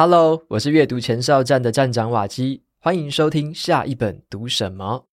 Hello，我是阅读前哨站的站长瓦基，欢迎收听下一本读什么。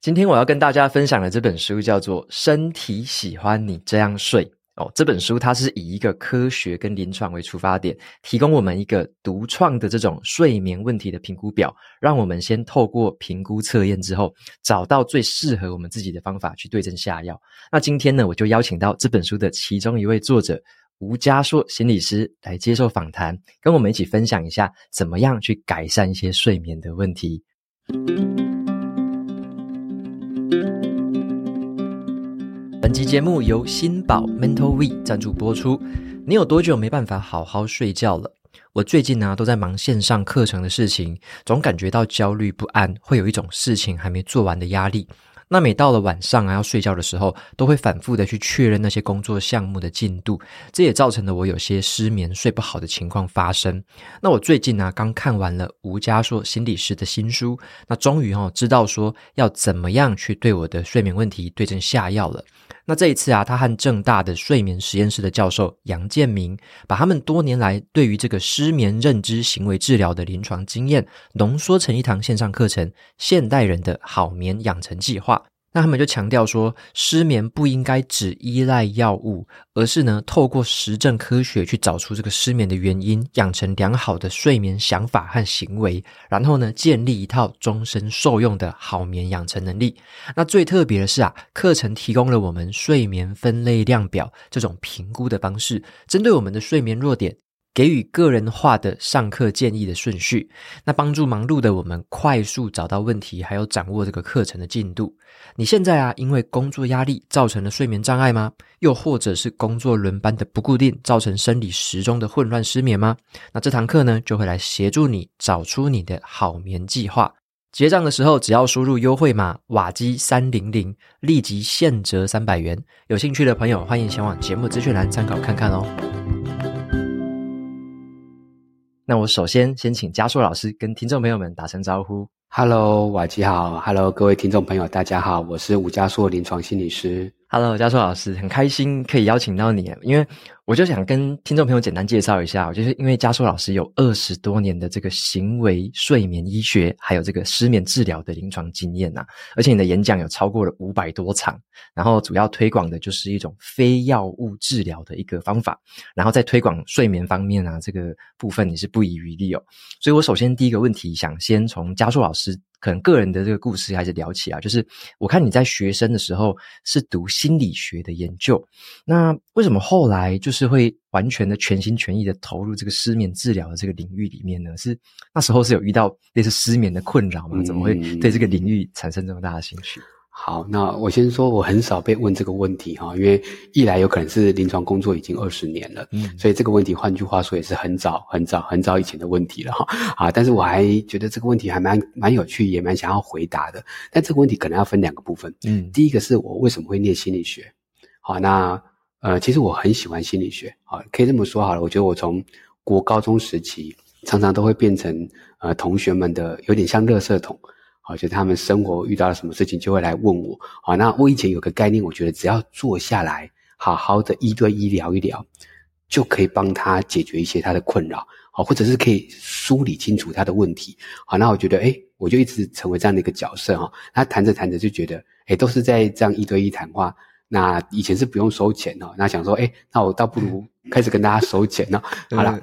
今天我要跟大家分享的这本书叫做《身体喜欢你这样睡》。哦，这本书它是以一个科学跟临床为出发点，提供我们一个独创的这种睡眠问题的评估表，让我们先透过评估测验之后，找到最适合我们自己的方法去对症下药。那今天呢，我就邀请到这本书的其中一位作者吴嘉硕心理师来接受访谈，跟我们一起分享一下怎么样去改善一些睡眠的问题。本集节目由新宝 Mental V 赞助播出。你有多久没办法好好睡觉了？我最近呢、都在忙线上课程的事情，总感觉到焦虑不安，会有一种事情还没做完的压力。那每到了晚上啊要睡觉的时候，都会反复的去确认那些工作项目的进度，这也造成了我有些失眠、睡不好的情况发生。那我最近呢、啊、刚看完了吴家硕心理师的新书，那终于哦知道说要怎么样去对我的睡眠问题对症下药了。那这一次啊，他和正大的睡眠实验室的教授杨建明，把他们多年来对于这个失眠认知行为治疗的临床经验，浓缩成一堂线上课程《现代人的好眠养成计划》。那他们就强调说，失眠不应该只依赖药物，而是呢，透过实证科学去找出这个失眠的原因，养成良好的睡眠想法和行为，然后呢，建立一套终身受用的好眠养成能力。那最特别的是啊，课程提供了我们睡眠分类量表这种评估的方式，针对我们的睡眠弱点，给予个人化的上课建议的顺序，那帮助忙碌的我们快速找到问题，还有掌握这个课程的进度。你现在啊，因为工作压力造成了睡眠障碍吗？又或者是工作轮班的不固定，造成生理时钟的混乱失眠吗？那这堂课呢，就会来协助你找出你的好眠计划。结账的时候，只要输入优惠码瓦基三零零，立即现折三百元。有兴趣的朋友，欢迎前往节目资讯栏参考看看哦。那我首先先请嘉硕老师跟听众朋友们打声招呼。Hello，瓦吉好。Hello，各位听众朋友，大家好，我是吴嘉硕临床心理师。Hello，嘉硕老师，很开心可以邀请到你，因为我就想跟听众朋友简单介绍一下，就是因为嘉硕老师有二十多年的这个行为睡眠医学，还有这个失眠治疗的临床经验呐，而且你的演讲有超过了五百多场，然后主要推广的就是一种非药物治疗的一个方法，然后在推广睡眠方面啊，这个部分你是不遗余力哦。所以我首先第一个问题想先从嘉硕老师。可能个人的这个故事还是聊起啊，就是我看你在学生的时候是读心理学的研究，那为什么后来就是会完全的全心全意的投入这个失眠治疗的这个领域里面呢？是那时候是有遇到类似失眠的困扰吗？怎么会对这个领域产生这么大的兴趣？好，那我先说，我很少被问这个问题哈，因为一来有可能是临床工作已经二十年了，嗯，所以这个问题换句话说也是很早、很早、很早以前的问题了哈。啊，但是我还觉得这个问题还蛮蛮有趣，也蛮想要回答的。但这个问题可能要分两个部分，嗯，第一个是我为什么会念心理学？好，那呃，其实我很喜欢心理学，好，可以这么说好了。我觉得我从国高中时期常常都会变成呃同学们的有点像垃圾桶。好，就是他们生活遇到了什么事情，就会来问我。好，那我以前有个概念，我觉得只要坐下来，好好的一对一聊一聊，就可以帮他解决一些他的困扰，好，或者是可以梳理清楚他的问题。好，那我觉得，诶，我就一直成为这样的一个角色哈。那谈着谈着就觉得，诶，都是在这样一对一谈话。那以前是不用收钱哦，那想说，诶，那我倒不如开始跟大家收钱了。好了，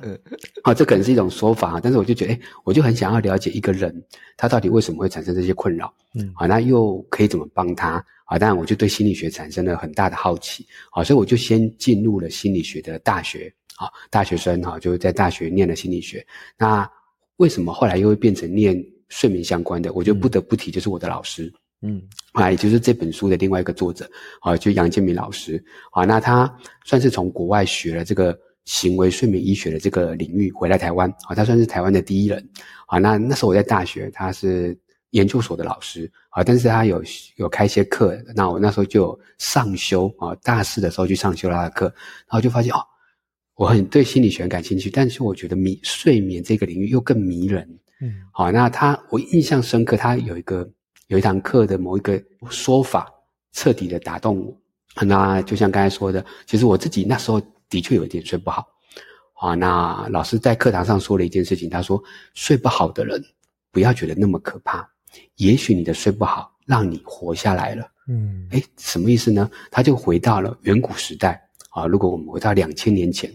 好，这可能是一种说法，但是我就觉得，诶，我就很想要了解一个人，他到底为什么会产生这些困扰，嗯，好，那又可以怎么帮他？啊，当然我就对心理学产生了很大的好奇，好，所以我就先进入了心理学的大学，啊，大学生哈，就在大学念了心理学。那为什么后来又会变成念睡眠相关的？我就不得不提，就是我的老师。嗯，啊，也就是这本书的另外一个作者，啊，就杨建明老师，啊，那他算是从国外学了这个行为睡眠医学的这个领域回来台湾，啊，他算是台湾的第一人，啊，那那时候我在大学，他是研究所的老师，啊，但是他有有开一些课，那我那时候就有上修，啊，大四的时候去上修他的课，然后就发现哦，我很对心理学感兴趣，但是我觉得迷睡眠这个领域又更迷人，嗯，好，那他我印象深刻，他有一个。有一堂课的某一个说法，彻底的打动我。那就像刚才说的，其实我自己那时候的确有一点睡不好。啊，那老师在课堂上说了一件事情，他说睡不好的人不要觉得那么可怕，也许你的睡不好让你活下来了。嗯，哎，什么意思呢？他就回到了远古时代啊。如果我们回到两千年前，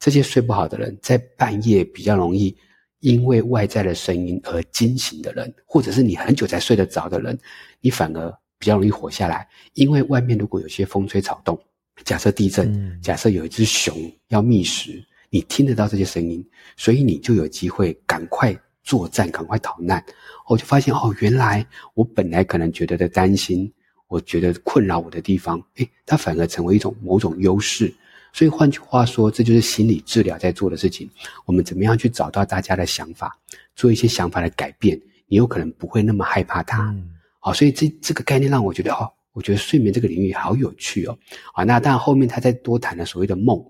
这些睡不好的人在半夜比较容易因为外在的声音而惊醒的人，或者是你很久才睡得着的人，你反而比较容易活下来，因为外面如果有些风吹草动，假设地震，嗯、假设有一只熊要觅食。你听得到这些声音，所以你就有机会赶快作战，赶快逃难。我就发现哦，原来我本来可能觉得的担心，我觉得困扰我的地方，诶，它反而成为一种某种优势。所以换句话说，这就是心理治疗在做的事情。我们怎么样去找到大家的想法，做一些想法的改变，你有可能不会那么害怕它。嗯、好，所以这这个概念让我觉得哦，我觉得睡眠这个领域好有趣哦。啊，那当然后面他再多谈了所谓的梦。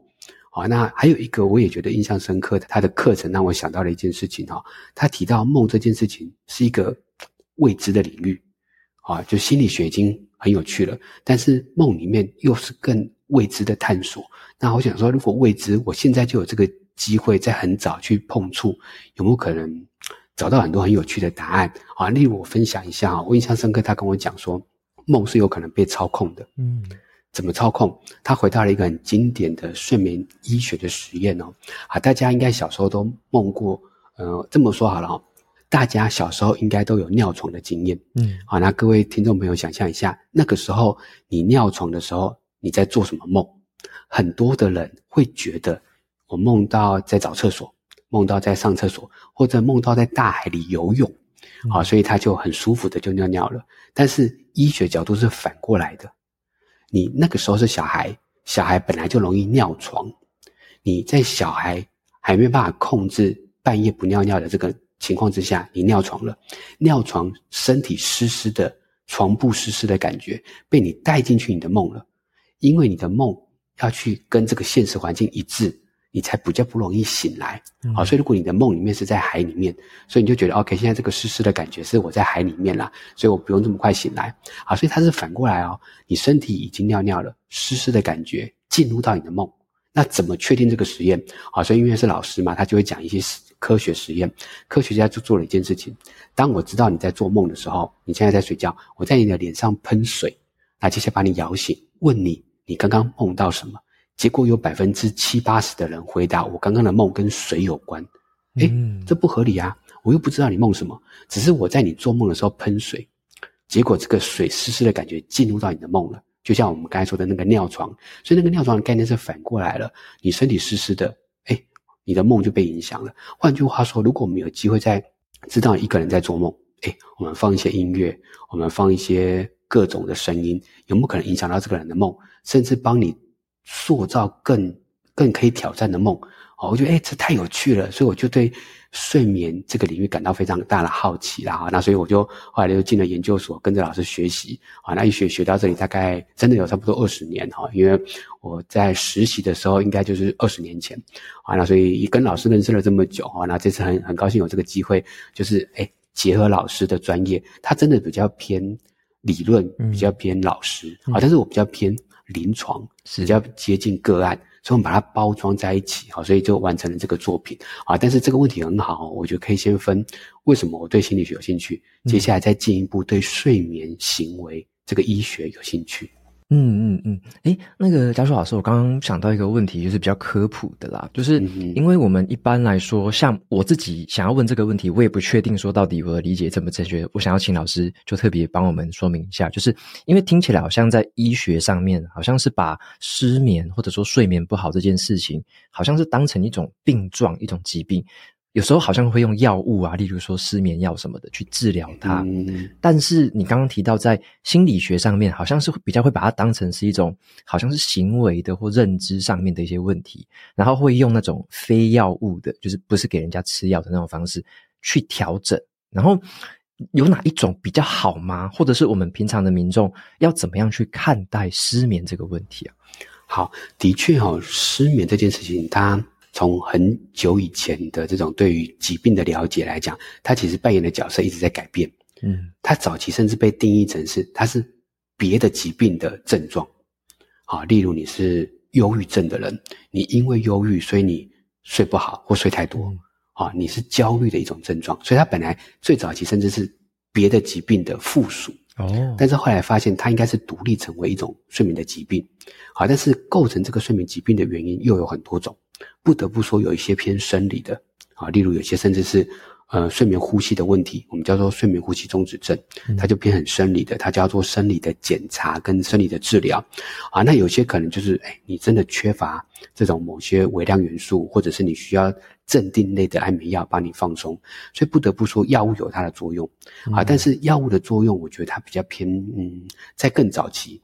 好，那还有一个我也觉得印象深刻的，他的课程让我想到了一件事情哈。他提到梦这件事情是一个未知的领域，啊，就心理学已经很有趣了，但是梦里面又是更未知的探索。那我想说，如果未知，我现在就有这个机会在很早去碰触，有没有可能找到很多很有趣的答案？啊，例如我分享一下啊，我印象深刻，他跟我讲说，梦是有可能被操控的，嗯。怎么操控？他回到了一个很经典的睡眠医学的实验哦。啊，大家应该小时候都梦过。呃，这么说好了哦，大家小时候应该都有尿床的经验。嗯，好，那各位听众朋友想象一下，那个时候你尿床的时候，你在做什么梦？很多的人会觉得，我梦到在找厕所，梦到在上厕所，或者梦到在大海里游泳。好，所以他就很舒服的就尿尿了。但是医学角度是反过来的。你那个时候是小孩，小孩本来就容易尿床。你在小孩还没办法控制半夜不尿尿的这个情况之下，你尿床了，尿床身体湿湿的，床铺湿湿的感觉被你带进去你的梦了，因为你的梦要去跟这个现实环境一致。你才比较不容易醒来，好，所以如果你的梦里面是在海里面，所以你就觉得 OK，现在这个湿湿的感觉是我在海里面啦，所以我不用这么快醒来，好，所以它是反过来哦，你身体已经尿尿了，湿湿的感觉进入到你的梦，那怎么确定这个实验？好，所以因为是老师嘛，他就会讲一些科学实验，科学家就做了一件事情，当我知道你在做梦的时候，你现在在睡觉，我在你的脸上喷水，那接下来把你摇醒，问你你刚刚梦到什么？结果有百分之七八十的人回答我刚刚的梦跟水有关，哎，这不合理啊！我又不知道你梦什么，只是我在你做梦的时候喷水，结果这个水湿湿的感觉进入到你的梦了，就像我们刚才说的那个尿床，所以那个尿床的概念是反过来了，你身体湿湿的，哎，你的梦就被影响了。换句话说，如果我们有机会在知道一个人在做梦，哎，我们放一些音乐，我们放一些各种的声音，有没有可能影响到这个人的梦，甚至帮你？塑造更更可以挑战的梦，哦，我觉得哎这太有趣了，所以我就对睡眠这个领域感到非常大的好奇啦。那所以我就后来就进了研究所，跟着老师学习啊。那一学学到这里，大概真的有差不多二十年哈，因为我在实习的时候应该就是二十年前啊。那所以跟老师认识了这么久啊，那这次很很高兴有这个机会，就是哎结合老师的专业，他真的比较偏理论，比较偏老师啊，但是我比较偏。临床是比较接近个案，所以我们把它包装在一起，好，所以就完成了这个作品啊。但是这个问题很好，我觉得可以先分为什么我对心理学有兴趣，接下来再进一步对睡眠行为这个医学有兴趣。嗯嗯嗯嗯，诶，那个嘉硕老师，我刚刚想到一个问题，就是比较科普的啦，就是因为我们一般来说，像我自己想要问这个问题，我也不确定说到底我的理解正不正确，我想要请老师就特别帮我们说明一下，就是因为听起来好像在医学上面，好像是把失眠或者说睡眠不好这件事情，好像是当成一种病状，一种疾病。有时候好像会用药物啊，例如说失眠药什么的去治疗它。嗯。但是你刚刚提到在心理学上面，好像是比较会把它当成是一种好像是行为的或认知上面的一些问题，然后会用那种非药物的，就是不是给人家吃药的那种方式去调整。然后有哪一种比较好吗？或者是我们平常的民众要怎么样去看待失眠这个问题啊？好，的确哦，失眠这件事情它。从很久以前的这种对于疾病的了解来讲，他其实扮演的角色一直在改变。嗯，他早期甚至被定义成是他是别的疾病的症状，啊，例如你是忧郁症的人，你因为忧郁，所以你睡不好或睡太多，啊，你是焦虑的一种症状，所以它本来最早期甚至是别的疾病的附属，哦，但是后来发现它应该是独立成为一种睡眠的疾病，好，但是构成这个睡眠疾病的原因又有很多种，不得不说有一些偏生理的，啊，例如有些甚至是。呃，睡眠呼吸的问题，我们叫做睡眠呼吸中止症，它就偏很生理的，它叫做生理的检查跟生理的治疗。啊，那有些可能就是，哎，你真的缺乏这种某些微量元素，或者是你需要镇定类的安眠药帮你放松，所以不得不说药物有它的作用。啊，但是药物的作用，我觉得它比较偏，嗯，在更早期，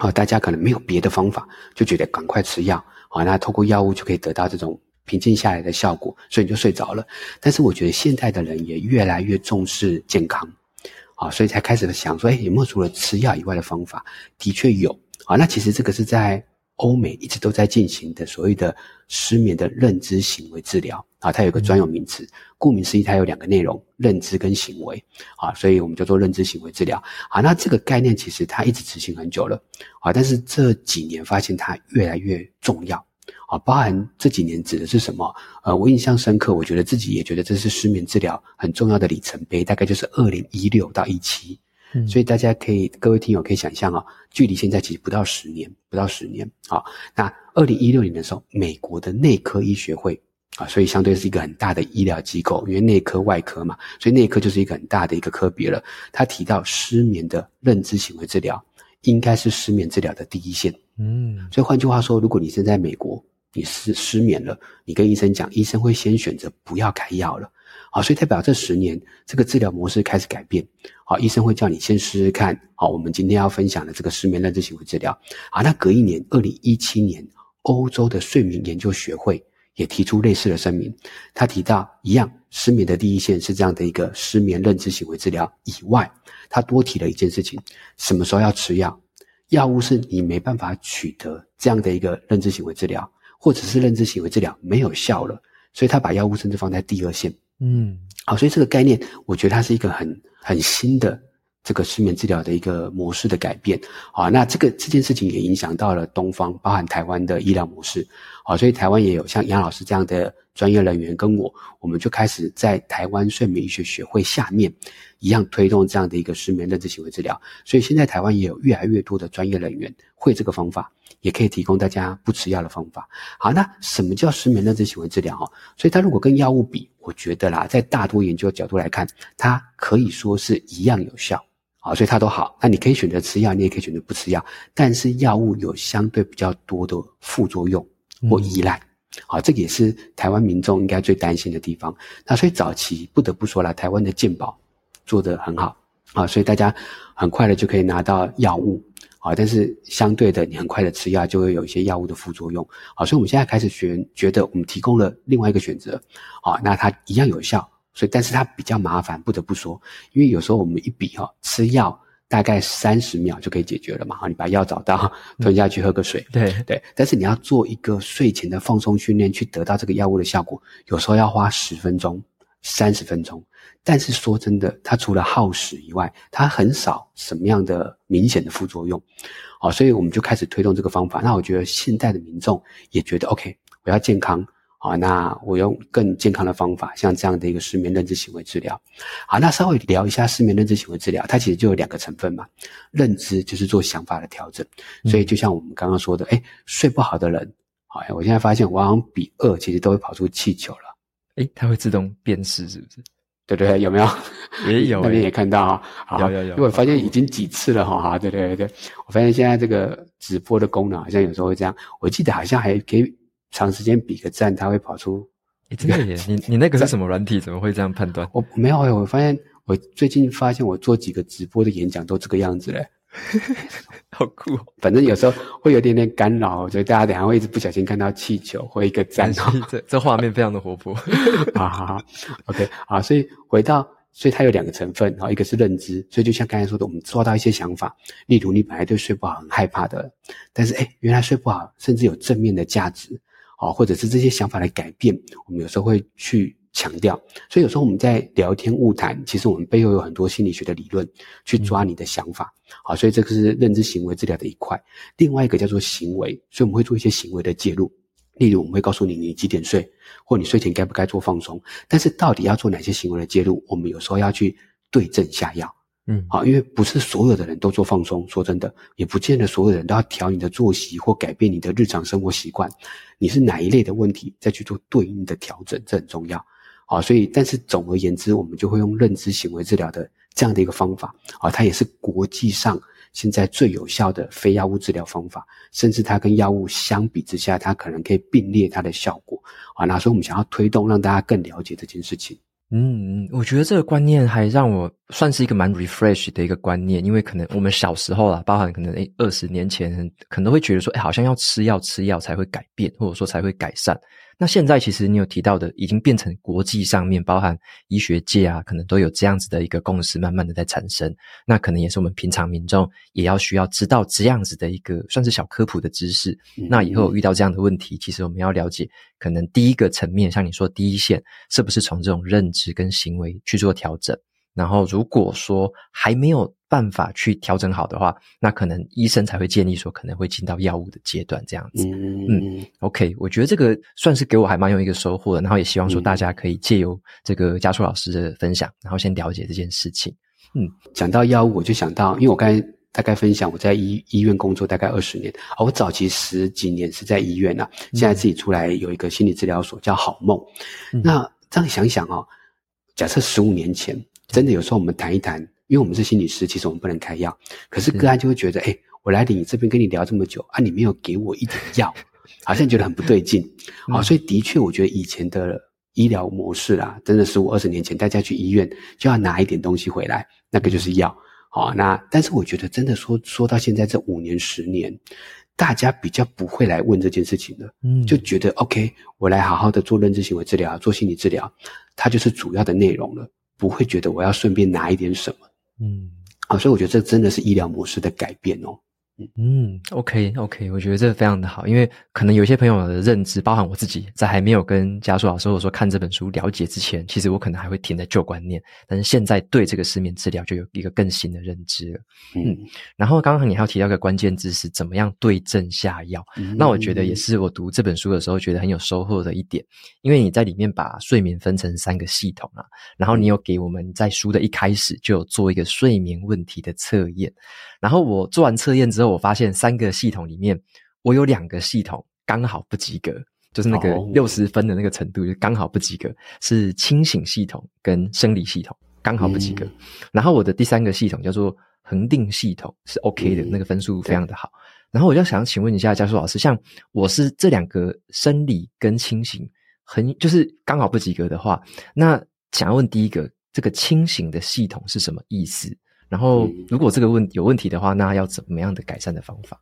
啊，大家可能没有别的方法，就觉得赶快吃药，啊，那透过药物就可以得到这种。平静下来的效果，所以你就睡着了。但是我觉得现在的人也越来越重视健康，啊，所以才开始想说，哎，有没有除了吃药以外的方法？的确有，啊，那其实这个是在欧美一直都在进行的所谓的失眠的认知行为治疗，啊，它有个专有名词，顾名思义，它有两个内容：认知跟行为，啊，所以我们叫做认知行为治疗。啊，那这个概念其实它一直执行很久了，啊，但是这几年发现它越来越重要。啊，包含这几年指的是什么？呃，我印象深刻，我觉得自己也觉得这是失眠治疗很重要的里程碑，大概就是二零一六到一七，嗯，所以大家可以，各位听友可以想象啊、哦，距离现在其实不到十年，不到十年。啊，那二零一六年的时候，美国的内科医学会啊，所以相对是一个很大的医疗机构，因为内科外科嘛，所以内科就是一个很大的一个科别了。他提到失眠的认知行为治疗应该是失眠治疗的第一线。嗯，所以换句话说，如果你现在美国。你失失眠了，你跟医生讲，医生会先选择不要开药了，好，所以代表这十年这个治疗模式开始改变，好，医生会叫你先试试看，好，我们今天要分享的这个失眠认知行为治疗，好，那隔一年，二零一七年，欧洲的睡眠研究学会也提出类似的声明，他提到一样，失眠的第一线是这样的一个失眠认知行为治疗以外，他多提了一件事情，什么时候要吃药？药物是你没办法取得这样的一个认知行为治疗。或者是认知行为治疗没有效了，所以他把药物甚至放在第二线。嗯，好，所以这个概念，我觉得它是一个很很新的这个失眠治疗的一个模式的改变。好，那这个这件事情也影响到了东方，包含台湾的医疗模式。好，所以台湾也有像杨老师这样的专业人员跟我，我们就开始在台湾睡眠医学学会下面一样推动这样的一个失眠认知行为治疗。所以现在台湾也有越来越多的专业人员会这个方法。也可以提供大家不吃药的方法。好，那什么叫失眠认知行为治疗？哈，所以它如果跟药物比，我觉得啦，在大多研究角度来看，它可以说是一样有效。好，所以它都好。那你可以选择吃药，你也可以选择不吃药。但是药物有相对比较多的副作用或依赖。好，这个也是台湾民众应该最担心的地方。那所以早期不得不说了，台湾的健保做得很好。啊，所以大家很快的就可以拿到药物。啊，但是相对的，你很快的吃药就会有一些药物的副作用。好，所以我们现在开始学，觉得我们提供了另外一个选择。啊，那它一样有效，所以但是它比较麻烦，不得不说，因为有时候我们一比哈，吃药大概三十秒就可以解决了嘛。哈，你把药找到，吞下去，喝个水。对对，但是你要做一个睡前的放松训练，去得到这个药物的效果，有时候要花十分钟。三十分钟，但是说真的，它除了耗时以外，它很少什么样的明显的副作用，好，所以我们就开始推动这个方法。那我觉得现在的民众也觉得 OK，我要健康，好，那我用更健康的方法，像这样的一个失眠认知行为治疗，好，那稍微聊一下失眠认知行为治疗，它其实就有两个成分嘛，认知就是做想法的调整，所以就像我们刚刚说的，哎，睡不好的人，好，我现在发现我好像比饿其实都会跑出气球了。哎，它会自动辨识，是不是？对对，有没有？也有，那边也看到哈。有有有。因为我发现已经几次了哈，哈，对对对。我发现现在这个直播的功能好像有时候会这样。我记得好像还可以长时间比个赞，它会跑出。诶，真的耶！你你那个是什么软体？怎么会这样判断？我没有诶，我发现我最近发现我做几个直播的演讲都这个样子嘞。好酷！哦反正有时候会有点点干扰，所以大家等下会一直不小心看到气球或一个赞。这这画面非常的活泼。好好好，OK 好，所以回到，所以它有两个成分，然后一个是认知，所以就像刚才说的，我们抓到一些想法，例如你本来对睡不好很害怕的，但是诶原来睡不好甚至有正面的价值，好，或者是这些想法的改变，我们有时候会去。强调。所以有时候我们在聊天误谈，其实我们背后有很多心理学的理论去抓你的想法。好，所以这个是认知行为治疗的一块。另外一个叫做行为，所以我们会做一些行为的介入。例如，我们会告诉你你几点睡，或你睡前该不该做放松。但是，到底要做哪些行为的介入，我们有时候要去对症下药。嗯，好，因为不是所有的人都做放松。说真的，也不见得所有人都要调你的作息或改变你的日常生活习惯。你是哪一类的问题，再去做对应的调整，这很重要。好，所以，但是总而言之，我们就会用认知行为治疗的这样的一个方法。啊，它也是国际上。现在最有效的非药物治疗方法，甚至它跟药物相比之下，它可能可以并列它的效果啊。那所以我们想要推动，让大家更了解这件事情。嗯嗯，我觉得这个观念还让我算是一个蛮 refresh 的一个观念，因为可能我们小时候啊，包含可能诶二十年前，可能会觉得说，诶好像要吃药吃药才会改变，或者说才会改善。那现在其实你有提到的，已经变成国际上面包含医学界啊，可能都有这样子的一个共识，慢慢的在产生。那可能也是我们平常民众也要需要知道这样子的一个算是小科普的知识。嗯、那以后遇到这样的问题，其实我们要了解，可能第一个层面，像你说第一线，是不是从这种认知跟行为去做调整？然后如果说还没有办法去调整好的话，那可能医生才会建议说可能会进到药物的阶段这样子。嗯嗯，OK，我觉得这个算是给我还蛮有一个收获的，然后也希望说大家可以借由这个嘉硕老师的分享，然后先了解这件事情。嗯，讲到药物，我就想到，因为我刚才大概分享我在医医院工作大概二十年，我早期十几年是在医院现在自己出来有一个心理治疗所叫好梦。嗯、那这样想想哦，假设十五年前，真的有时候我们谈一谈。因为我们是心理师，其实我们不能开药。可是个案就会觉得，哎、欸，我来你这边跟你聊这么久啊，你没有给我一点药，好像觉得很不对劲。好、嗯，所以的确，我觉得以前的医疗模式啦，真的十五二十年前，大家去医院就要拿一点东西回来，那个就是药。好，那但是我觉得真的说说到现在这五年十年，大家比较不会来问这件事情了。嗯，就觉得 OK，我来好好的做认知行为治疗，做心理治疗，它就是主要的内容了，不会觉得我要顺便拿一点什么。嗯，啊，所以我觉得这真的是医疗模式的改变哦。嗯，OK OK，我觉得这个非常的好，因为可能有些朋友的认知，包含我自己，在还没有跟家属老师或者说看这本书了解之前，其实我可能还会停在旧观念，但是现在对这个失眠治疗就有一个更新的认知了。嗯，嗯，然后刚刚你还有提到一个关键字是怎么样对症下药，嗯，那我觉得也是我读这本书的时候觉得很有收获的一点，因为你在里面把睡眠分成三个系统啊，然后你有给我们在书的一开始就有做一个睡眠问题的测验。然后我做完测验之后，我发现三个系统里面，我有两个系统刚好不及格，就是那个六十分的那个程度，就刚好不及格，是清醒系统跟生理系统刚好不及格。嗯、然后我的第三个系统叫做恒定系统是 OK 的，嗯、那个分数非常的好。然后我就想请问一下教授老师，像我是这两个生理跟清醒很就是刚好不及格的话，那想要问第一个，这个清醒的系统是什么意思？然后，如果这个问有问题的话，那要怎么样的改善的方法？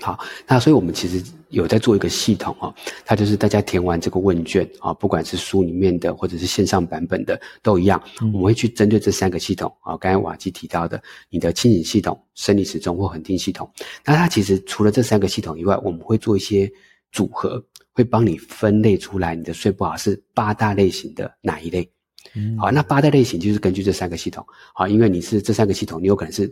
好，那所以我们其实有在做一个系统哦，它就是大家填完这个问卷啊，不管是书里面的或者是线上版本的都一样，嗯、我们会去针对这三个系统啊，刚才瓦基提到的你的清醒系统、生理时钟或恒定系统，那它其实除了这三个系统以外，我们会做一些组合，会帮你分类出来你的睡不好是八大类型的哪一类。嗯，好，那八大类型就是根据这三个系统，好，因为你是这三个系统，你有可能是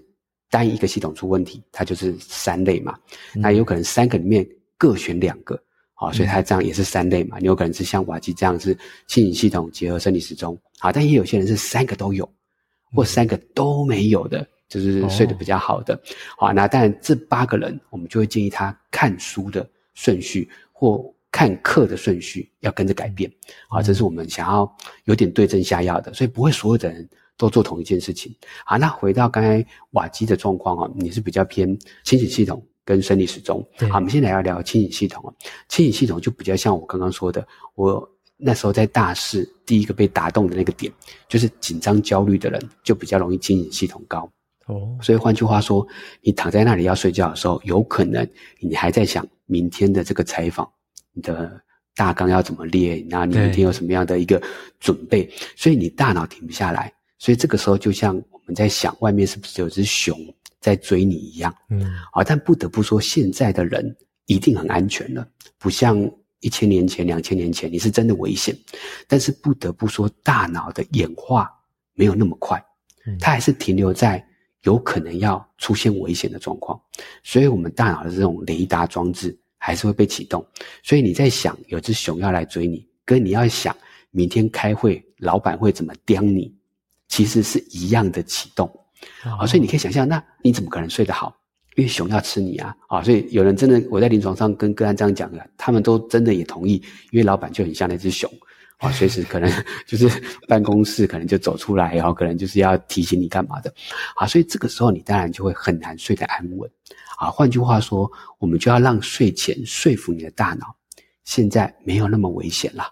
单一个系统出问题，它就是三类嘛。嗯、那有可能三个里面各选两个，好，所以它这样也是三类嘛。嗯、你有可能是像瓦基这样是清理系统结合生理时钟，好，但也有些人是三个都有，或三个都没有的，就是睡得比较好的。哦、好，那当然这八个人，我们就会建议他看书的顺序或。看课的顺序要跟着改变，啊，这是我们想要有点对症下药的，所以不会所有的人都做同一件事情。好，那回到刚才瓦基的状况啊，你是比较偏清醒系统跟生理时钟。对好，我们先来聊聊清醒系统啊。清醒系统就比较像我刚刚说的，我那时候在大四第一个被打动的那个点，就是紧张焦虑的人就比较容易清醒系统高。哦，所以换句话说，你躺在那里要睡觉的时候，有可能你还在想明天的这个采访。你的大纲要怎么列？然后你明天有什么样的一个准备？所以你大脑停不下来，所以这个时候就像我们在想外面是不是有只熊在追你一样。嗯，啊，但不得不说，现在的人一定很安全了，不像一千年前、两千年前，你是真的危险。但是不得不说，大脑的演化没有那么快，它还是停留在有可能要出现危险的状况。所以，我们大脑的这种雷达装置还是会被启动。所以你在想有只熊要来追你，跟你要想明天开会，老板会怎么刁你，其实是一样的启动。啊，所以你可以想象，那你怎么可能睡得好？因为熊要吃你啊！啊，所以有人真的，我在临床上跟个案这样讲的，他们都真的也同意，因为老板就很像那只熊，啊，随时可能 就是办公室可能就走出来，然后可能就是要提醒你干嘛的，啊，所以这个时候你当然就会很难睡得安稳，啊，换句话说，我们就要让睡前说服你的大脑，现在没有那么危险了，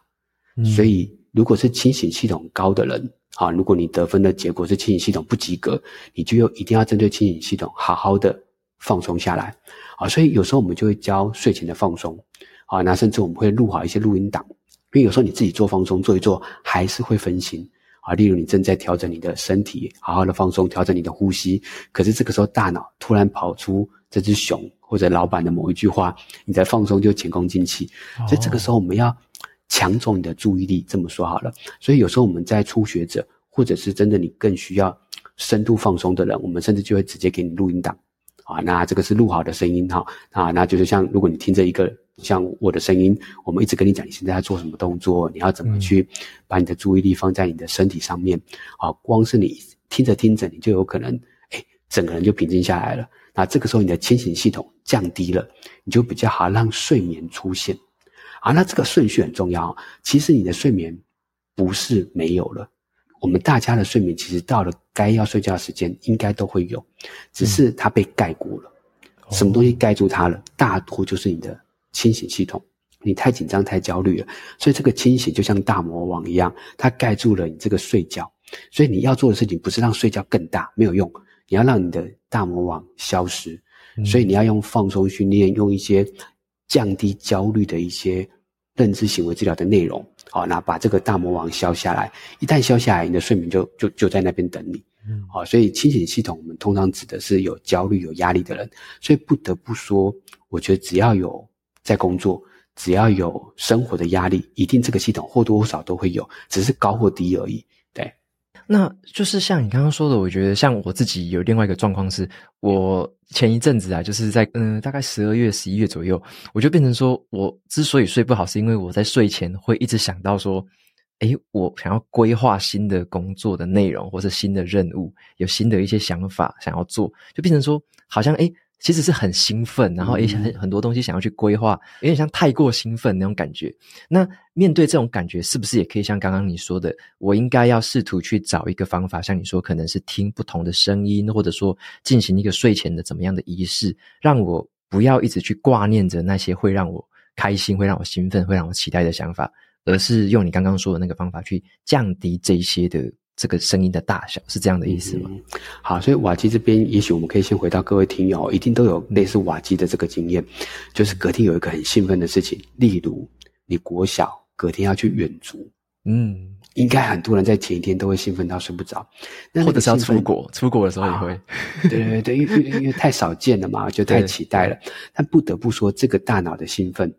嗯，所以如果是清醒系统高的人，啊，如果你得分的结果是清醒系统不及格，你就又一定要针对清醒系统好好的。放松下来，啊，所以有时候我们就会教睡前的放松，啊，那甚至我们会录好一些录音档，因为有时候你自己做放松做一做还是会分心，啊，例如你正在调整你的身体，好好的放松，调整你的呼吸，可是这个时候大脑突然跑出这只熊或者老板的某一句话，你在放松就前功尽弃，所以这个时候我们要抢走你的注意力，这么说好了，所以有时候我们在初学者或者是真的你更需要深度放松的人，我们甚至就会直接给你录音档。啊，那这个是录好的声音哈，啊，那就是像如果你听着一个像我的声音，我们一直跟你讲你现在要做什么动作，你要怎么去把你的注意力放在你的身体上面，啊，光是你听着听着，你就有可能，哎，整个人就平静下来了。那这个时候你的清醒系统降低了，你就比较好让睡眠出现。啊，那这个顺序很重要，其实你的睡眠不是没有了。我们大家的睡眠其实到了该要睡觉的时间，应该都会有，只是它被盖过了。嗯、什么东西盖住它了？大多就是你的清醒系统。你太紧张、太焦虑了，所以这个清醒就像大魔王一样，它盖住了你这个睡觉。所以你要做的事情不是让睡觉更大，没有用。你要让你的大魔王消失。嗯、所以你要用放松训练，用一些降低焦虑的一些。认知行为治疗的内容，好，那把这个大魔王消下来，一旦消下来，你的睡眠就就就在那边等你，嗯，好，所以清醒系统我们通常指的是有焦虑、有压力的人，所以不得不说，我觉得只要有在工作，只要有生活的压力，一定这个系统或多或少都会有，只是高或低而已。对那就是像你刚刚说的，我觉得像我自己有另外一个状况是，我前一阵子啊，就是在嗯大概十二月、十一月左右，我就变成说，我之所以睡不好，是因为我在睡前会一直想到说，诶，我想要规划新的工作的内容，或是新的任务，有新的一些想法想要做，就变成说，好像诶。其实是很兴奋，然后也很很多东西想要去规划，有点像太过兴奋那种感觉。那面对这种感觉，是不是也可以像刚刚你说的，我应该要试图去找一个方法，像你说，可能是听不同的声音，或者说进行一个睡前的怎么样的仪式，让我不要一直去挂念着那些会让我开心、会让我兴奋、会让我期待的想法，而是用你刚刚说的那个方法去降低这些的。这个声音的大小是这样的意思吗？嗯、好，所以瓦基这边，也许我们可以先回到各位听友，一定都有类似瓦基的这个经验，就是隔天有一个很兴奋的事情，例如你国小隔天要去远足，嗯，应该很多人在前一天都会兴奋到睡不着，或者是要出国，出国的时候也会，对对对，因为因为太少见了嘛，就太期待了。但不得不说，这个大脑的兴奋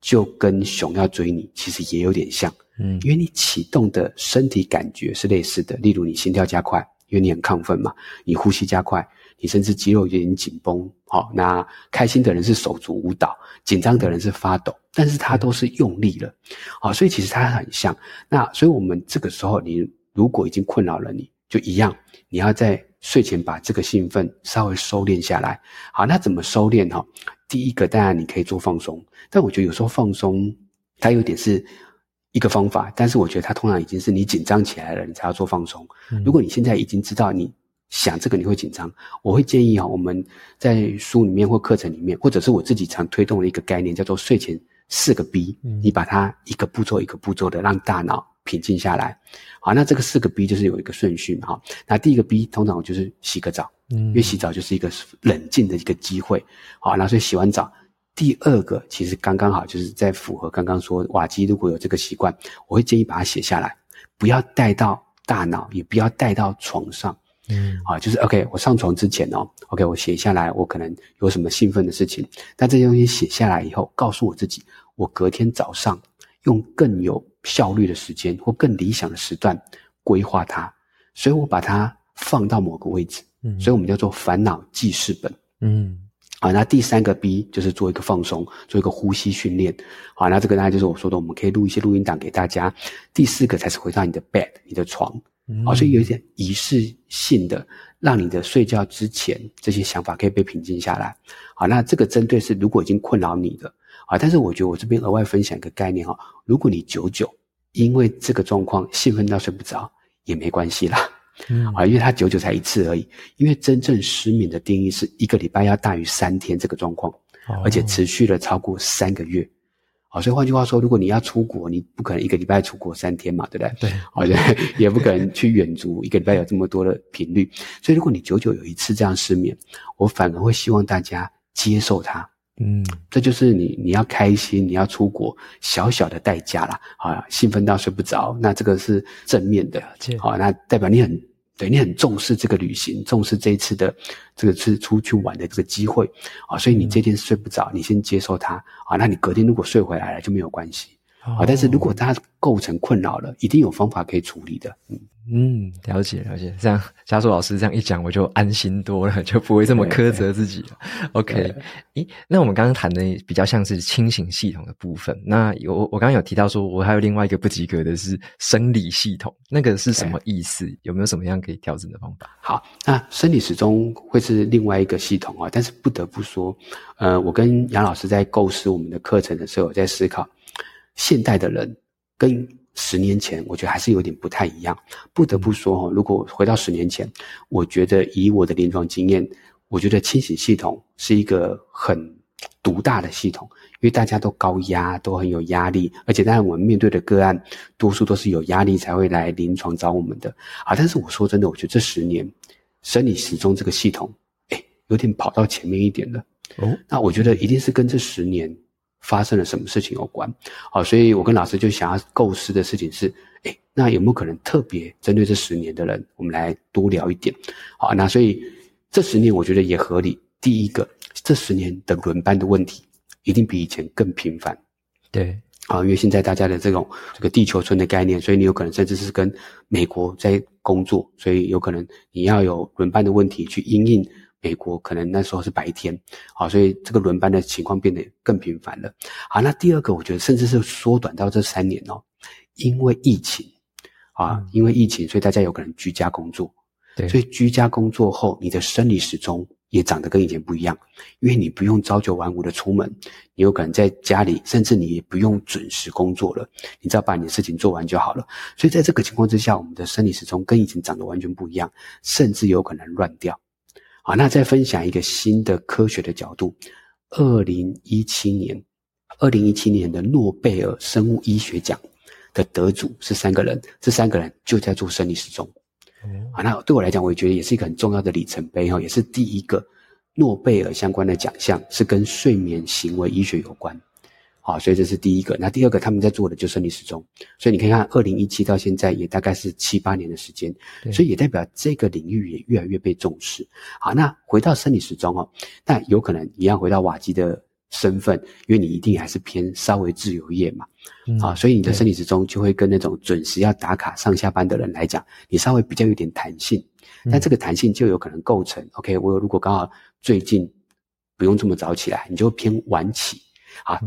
就跟熊要追你，其实也有点像。嗯，因为你启动的身体感觉是类似的，例如你心跳加快，因为你很亢奋嘛，你呼吸加快，你甚至肌肉有点紧绷。好，那开心的人是手足舞蹈，紧张的人是发抖，但是他都是用力了。好，所以其实他很像。那所以我们这个时候，你如果已经困扰了你，就一样，你要在睡前把这个兴奋稍微收敛下来。好，那怎么收敛哈？第一个当然你可以做放松，但我觉得有时候放松它有点是。一个方法，但是我觉得它通常已经是你紧张起来了，你才要做放松。嗯、如果你现在已经知道你想这个你会紧张，我会建议啊，我们在书里面或课程里面，或者是我自己常推动的一个概念，叫做睡前四个 B，嗯、你把它一个步骤一个步骤的让大脑平静下来。好，那这个四个 B 就是有一个顺序嘛，哈。那第一个 B 通常我就是洗个澡，嗯，因为洗澡就是一个冷静的一个机会。好，那所以洗完澡。第二个其实刚刚好，就是在符合刚刚说瓦基如果有这个习惯，我会建议把它写下来，不要带到大脑，也不要带到床上。嗯，啊，就是 OK，我上床之前哦，OK，我写下来，我可能有什么兴奋的事情，但这些东西写下来以后，告诉我自己，我隔天早上用更有效率的时间或更理想的时段规划它，所以我把它放到某个位置，嗯，所以我们叫做烦恼记事本，嗯。好，那第三个 B 就是做一个放松，做一个呼吸训练。好，那这个当然就是我说的，我们可以录一些录音档给大家。第四个才是回到你的 bed，你的床。好，所以有一点仪式性的，让你的睡觉之前这些想法可以被平静下来。好，那这个针对是如果已经困扰你的，啊，但是我觉得我这边额外分享一个概念哈，如果你久久因为这个状况兴奋到睡不着，也没关系啦。嗯啊，因为它久久才一次而已。因为真正失眠的定义是一个礼拜要大于三天这个状况，哦、而且持续了超过三个月。好，所以换句话说，如果你要出国，你不可能一个礼拜出国三天嘛，对不对？对，好，也不可能去远足，一个礼拜有这么多的频率。所以，如果你久久有一次这样失眠，我反而会希望大家接受它。嗯，这就是你你要开心，你要出国小小的代价啦。啊，兴奋到睡不着，那这个是正面的，好，那代表你很对你很重视这个旅行，重视这一次的这个是出去玩的这个机会啊，所以你这天睡不着，你先接受它啊，那你隔天如果睡回来了就没有关系啊，但是如果它构成困扰了，一定有方法可以处理的，嗯。嗯，了解了解，这样嘉硕老师这样一讲，我就安心多了，就不会这么苛责自己了。OK，诶，那我们刚刚谈的比较像是清醒系统的部分，那有我刚刚有提到说，我还有另外一个不及格的是生理系统，那个是什么意思？有没有什么样可以调整的方法？好，那生理时钟会是另外一个系统啊，但是不得不说，呃，我跟杨老师在构思我们的课程的时候，我在思考现代的人跟。十年前，我觉得还是有点不太一样。不得不说哈，如果回到十年前，我觉得以我的临床经验，我觉得清醒系统是一个很独大的系统，因为大家都高压，都很有压力，而且当然我们面对的个案，多数都是有压力才会来临床找我们的。啊，但是我说真的，我觉得这十年生理时钟这个系统，哎，有点跑到前面一点了。哦，那我觉得一定是跟这十年。发生了什么事情有关？好，所以我跟老师就想要构思的事情是，哎，那有没有可能特别针对这十年的人，我们来多聊一点？好，那所以这十年我觉得也合理。第一个，这十年的轮班的问题一定比以前更频繁。对，啊，因为现在大家的这种这个地球村的概念，所以你有可能甚至是跟美国在工作，所以有可能你要有轮班的问题去因应。美国可能那时候是白天，好，所以这个轮班的情况变得更频繁了。好，那第二个，我觉得甚至是缩短到这三年哦，因为疫情啊，因为疫情，所以大家有可能居家工作，对，所以居家工作后，你的生理时钟也长得跟以前不一样，因为你不用朝九晚五的出门，你有可能在家里，甚至你也不用准时工作了，你只要把你的事情做完就好了。所以在这个情况之下，我们的生理时钟跟以前长得完全不一样，甚至有可能乱掉。好，那再分享一个新的科学的角度。二零一七年，二零一七年的诺贝尔生物医学奖的得主是三个人，这三个人就在做生理时钟。嗯，好，那对我来讲，我也觉得也是一个很重要的里程碑哈，也是第一个诺贝尔相关的奖项是跟睡眠行为医学有关。好，所以这是第一个。那第二个，他们在做的就是生理时钟。所以你可以看，二零一七到现在也大概是七八年的时间，所以也代表这个领域也越来越被重视。好，那回到生理时钟哦，那有可能一样回到瓦基的身份，因为你一定还是偏稍微自由业嘛。啊、嗯，所以你的生理时钟就会跟那种准时要打卡上下班的人来讲，你稍微比较有点弹性。但这个弹性就有可能构成、嗯、，OK，我如果刚好最近不用这么早起来，你就偏晚起。啊。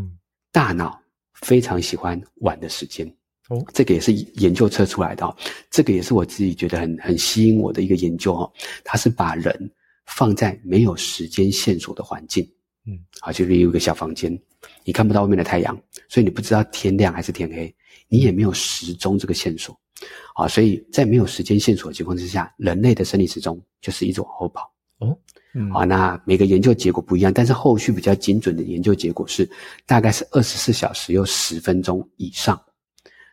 嗯大脑非常喜欢晚的时间，哦，这个也是研究测出来的哦。这个也是我自己觉得很很吸引我的一个研究哦。它是把人放在没有时间线索的环境，嗯，好，就是有一个小房间，你看不到外面的太阳，所以你不知道天亮还是天黑，你也没有时钟这个线索，啊，所以在没有时间线索的情况之下，人类的生理时钟就是一直往后跑，哦。嗯，好，那每个研究结果不一样，但是后续比较精准的研究结果是，大概是二十四小时又十分钟以上，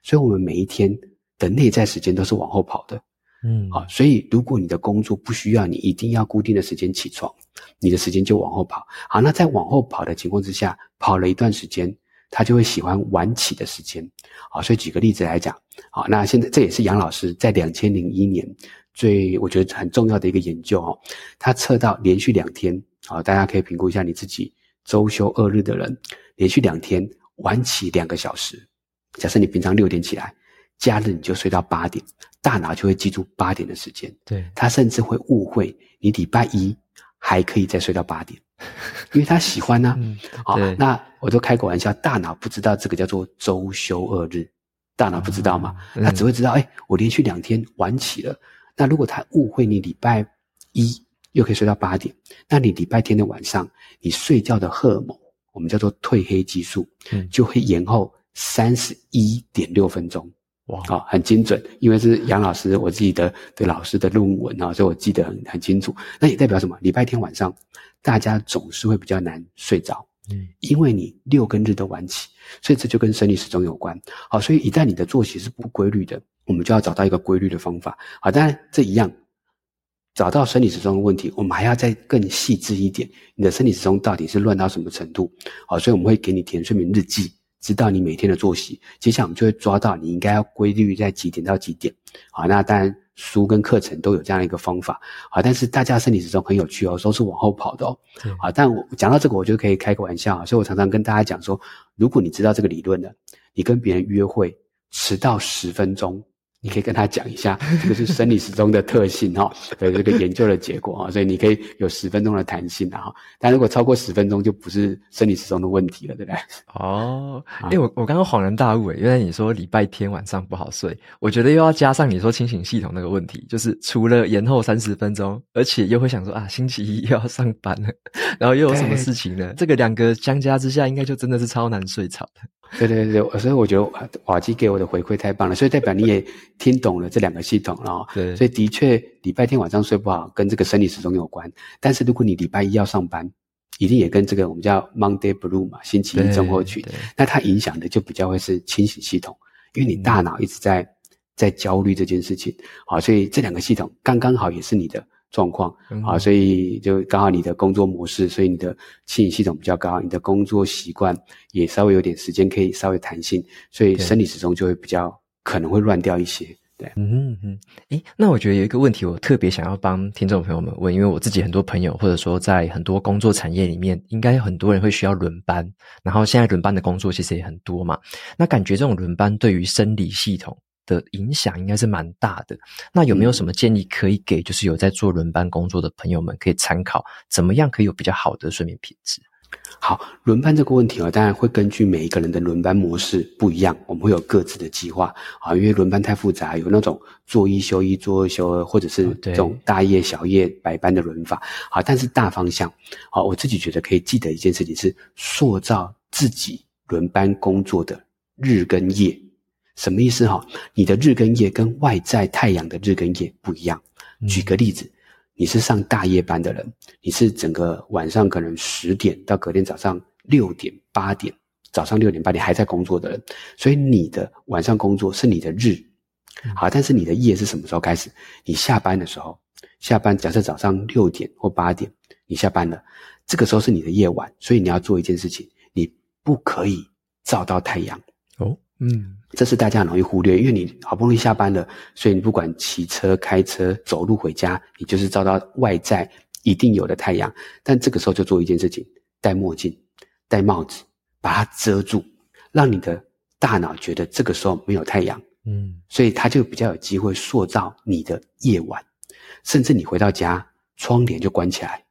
所以我们每一天的内在时间都是往后跑的。嗯，好，所以如果你的工作不需要你一定要固定的时间起床，你的时间就往后跑。好，那在往后跑的情况之下，跑了一段时间，他就会喜欢晚起的时间。好，所以举个例子来讲，好，那现在这也是杨老师在两千零一年。最我觉得很重要的一个研究哦，它测到连续两天，好，大家可以评估一下你自己周休二日的人，连续两天晚起两个小时，假设你平常六点起来，假日你就睡到八点，大脑就会记住八点的时间，对，他甚至会误会你礼拜一还可以再睡到八点，因为他喜欢呢、啊，好，那我都开个玩笑，大脑不知道这个叫做周休二日，大脑不知道嘛，他只会知道，哎，我连续两天晚起了。那如果他误会你礼拜一又可以睡到八点，那你礼拜天的晚上你睡觉的荷尔蒙，我们叫做褪黑激素，就会延后三十一点六分钟。哇，好，很精准，因为是杨老师我自己的的老师的论文啊，所以我记得很很清楚。那也代表什么？礼拜天晚上大家总是会比较难睡着，嗯，因为你六跟日都晚起，所以这就跟生理时钟有关。好，所以一旦你的作息是不规律的。我们就要找到一个规律的方法，好，当然这一样，找到生理时钟的问题，我们还要再更细致一点，你的生理时钟到底是乱到什么程度？好，所以我们会给你填睡眠日记，知道你每天的作息，接下来我们就会抓到你应该要规律在几点到几点。好，那当然书跟课程都有这样一个方法，好，但是大家生理时钟很有趣哦，都是往后跑的哦。好，但我讲到这个，我就可以开个玩笑啊，所以我常常跟大家讲说，如果你知道这个理论了，你跟别人约会迟到十分钟。你可以跟他讲一下，这个是生理时钟的特性哈，有 这个研究的结果啊，所以你可以有十分钟的弹性啊，但如果超过十分钟，就不是生理时钟的问题了，对不对？哦，哎、欸，我我刚刚恍然大悟诶，原来你说礼拜天晚上不好睡，我觉得又要加上你说清醒系统那个问题，就是除了延后三十分钟，而且又会想说啊，星期一又要上班了，然后又有什么事情呢？这个两个相加之下，应该就真的是超难睡着的。对对对，所以我觉得瓦基给我的回馈太棒了，所以代表你也听懂了这两个系统了哦。对，所以的确礼拜天晚上睡不好跟这个生理时钟有关，但是如果你礼拜一要上班，一定也跟这个我们叫 Monday Blue 嘛，星期一症候群，那它影响的就比较会是清醒系统，因为你大脑一直在、嗯、在焦虑这件事情，好，所以这两个系统刚刚好也是你的。状况啊，所以就刚好你的工作模式，所以你的清醒系统比较高，你的工作习惯也稍微有点时间可以稍微弹性，所以生理时钟就会比较可能会乱掉一些。对，嗯嗯嗯。诶，那我觉得有一个问题，我特别想要帮听众朋友们问，因为我自己很多朋友，或者说在很多工作产业里面，应该很多人会需要轮班，然后现在轮班的工作其实也很多嘛。那感觉这种轮班对于生理系统的影响应该是蛮大的。那有没有什么建议可以给，就是有在做轮班工作的朋友们可以参考，怎么样可以有比较好的睡眠品质？好，轮班这个问题啊，当然会根据每一个人的轮班模式不一样，我们会有各自的计划啊。因为轮班太复杂，有那种做一休一、做二休二，或者是这种大夜小夜白班的轮法。好，但是大方向，好，我自己觉得可以记得一件事情是塑造自己轮班工作的日跟夜。什么意思哈？你的日跟夜跟外在太阳的日跟夜不一样。举个例子，你是上大夜班的人，你是整个晚上可能十点到隔天早上六点八点，早上六点八点还在工作的人，所以你的晚上工作是你的日，好，但是你的夜是什么时候开始？你下班的时候，下班假设早上六点或八点你下班了，这个时候是你的夜晚，所以你要做一件事情，你不可以照到太阳哦。嗯，这是大家很容易忽略，因为你好不容易下班了，所以你不管骑车、开车、走路回家，你就是照到外在一定有的太阳。但这个时候就做一件事情：戴墨镜、戴帽子，把它遮住，让你的大脑觉得这个时候没有太阳。嗯，所以它就比较有机会塑造你的夜晚，甚至你回到家，窗帘就关起来。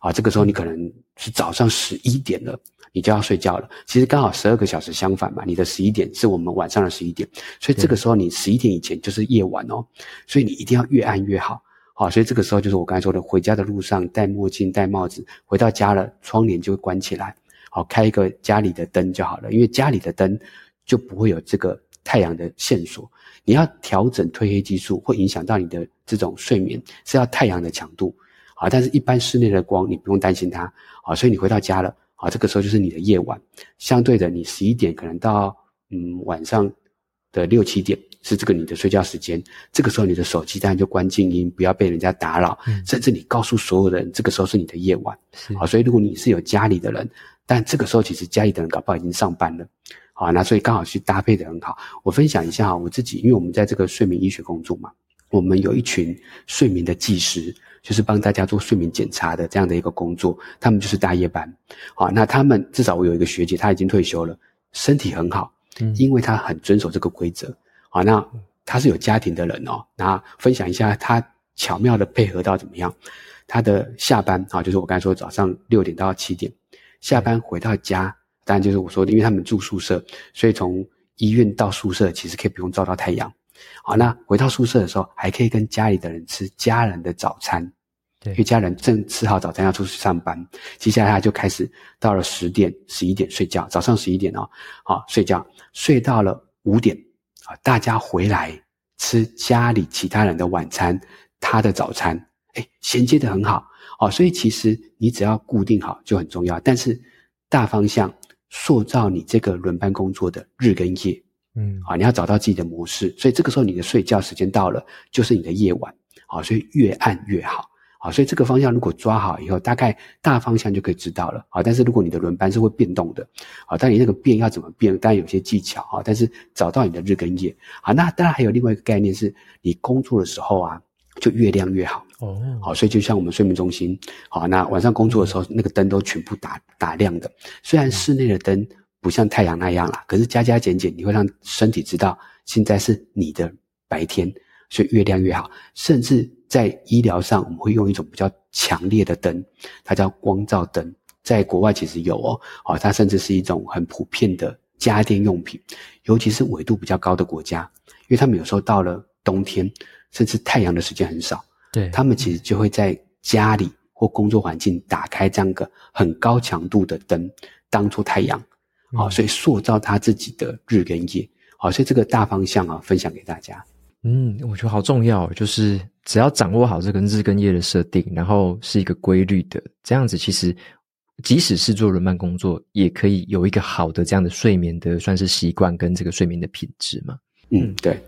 啊，这个时候你可能是早上十一点了。你就要睡觉了，其实刚好十二个小时相反嘛。你的十一点是我们晚上的十一点，所以这个时候你十一点以前就是夜晚哦。所以你一定要越暗越好，好。所以这个时候就是我刚才说的，回家的路上戴墨镜、戴帽子，回到家了窗帘就会关起来，好，开一个家里的灯就好了。因为家里的灯就不会有这个太阳的线索。你要调整褪黑激素，会影响到你的这种睡眠，是要太阳的强度，好。但是一般室内的光你不用担心它，好。所以你回到家了。啊，这个时候就是你的夜晚，相对的，你十一点可能到嗯晚上的六七点是这个你的睡觉时间。这个时候你的手机当然就关静音，不要被人家打扰。嗯、甚至你告诉所有人，这个时候是你的夜晚。好，所以如果你是有家里的人，但这个时候其实家里的人搞不好已经上班了。好，那所以刚好去搭配的很好。我分享一下哈，我自己，因为我们在这个睡眠医学工作嘛，我们有一群睡眠的技师，就是帮大家做睡眠检查的这样的一个工作，他们就是大夜班。好，那他们至少我有一个学姐，她已经退休了，身体很好，嗯，因为她很遵守这个规则。好，那她是有家庭的人哦，那分享一下她巧妙的配合到怎么样？她的下班啊，就是我刚才说早上六点到七点，下班回到家，当然就是我说的，因为他们住宿舍，所以从医院到宿舍其实可以不用照到太阳。好，那回到宿舍的时候，还可以跟家里的人吃家人的早餐，对，因为家人正吃好早餐要出去上班，接下来他就开始到了十点、十一点睡觉，早上十一点哦，好睡觉，睡到了五点，啊，大家回来吃家里其他人的晚餐，他的早餐，哎，衔接得很好，哦，所以其实你只要固定好就很重要，但是大方向塑造你这个轮班工作的日跟夜。嗯，啊，你要找到自己的模式，所以这个时候你的睡觉时间到了，就是你的夜晚，啊，所以越暗越好，啊，所以这个方向如果抓好以后，大概大方向就可以知道了，啊，但是如果你的轮班是会变动的，啊，但你那个变要怎么变，当然有些技巧，啊，但是找到你的日跟夜，啊，那当然还有另外一个概念是，你工作的时候啊，就越亮越好，哦，好，所以就像我们睡眠中心，好，那晚上工作的时候，那个灯都全部打打亮的，虽然室内的灯。不像太阳那样啦，可是加加减减，你会让身体知道现在是你的白天，所以越亮越好。甚至在医疗上，我们会用一种比较强烈的灯，它叫光照灯，在国外其实有哦，哦，它甚至是一种很普遍的家电用品，尤其是纬度比较高的国家，因为他们有时候到了冬天，甚至太阳的时间很少，对，他们其实就会在家里或工作环境打开这样个很高强度的灯，当做太阳。好，所以塑造他自己的日跟夜。好，所以这个大方向啊，分享给大家。嗯，我觉得好重要，就是只要掌握好这个日跟夜的设定，然后是一个规律的，这样子其实即使是做轮班工作，也可以有一个好的这样的睡眠的算是习惯跟这个睡眠的品质嘛。嗯，对。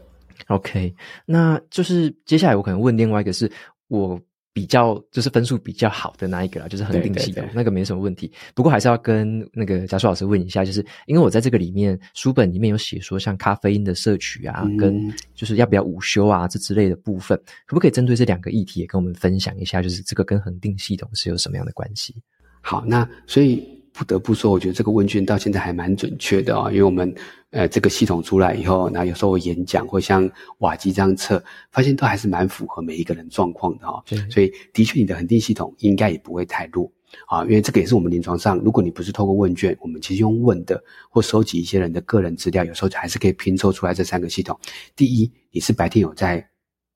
OK，那就是接下来我可能问另外一个是我。比较就是分数比较好的那一个啦，就是恒定系统，那个没什么问题。不过还是要跟那个贾硕老师问一下，就是因为我在这个里面书本里面有写说，像咖啡因的摄取啊，嗯、跟就是要不要午休啊这之类的部分，可不可以针对这两个议题也跟我们分享一下？就是这个跟恒定系统是有什么样的关系？好，那所以。不得不说，我觉得这个问卷到现在还蛮准确的啊、哦，因为我们呃这个系统出来以后，那有时候我演讲或像瓦基这样测，发现都还是蛮符合每一个人状况的哈、哦。所以的确，你的恒定系统应该也不会太弱啊，因为这个也是我们临床上，如果你不是透过问卷，我们其实用问的或收集一些人的个人资料，有时候还是可以拼凑出来这三个系统。第一，你是白天有在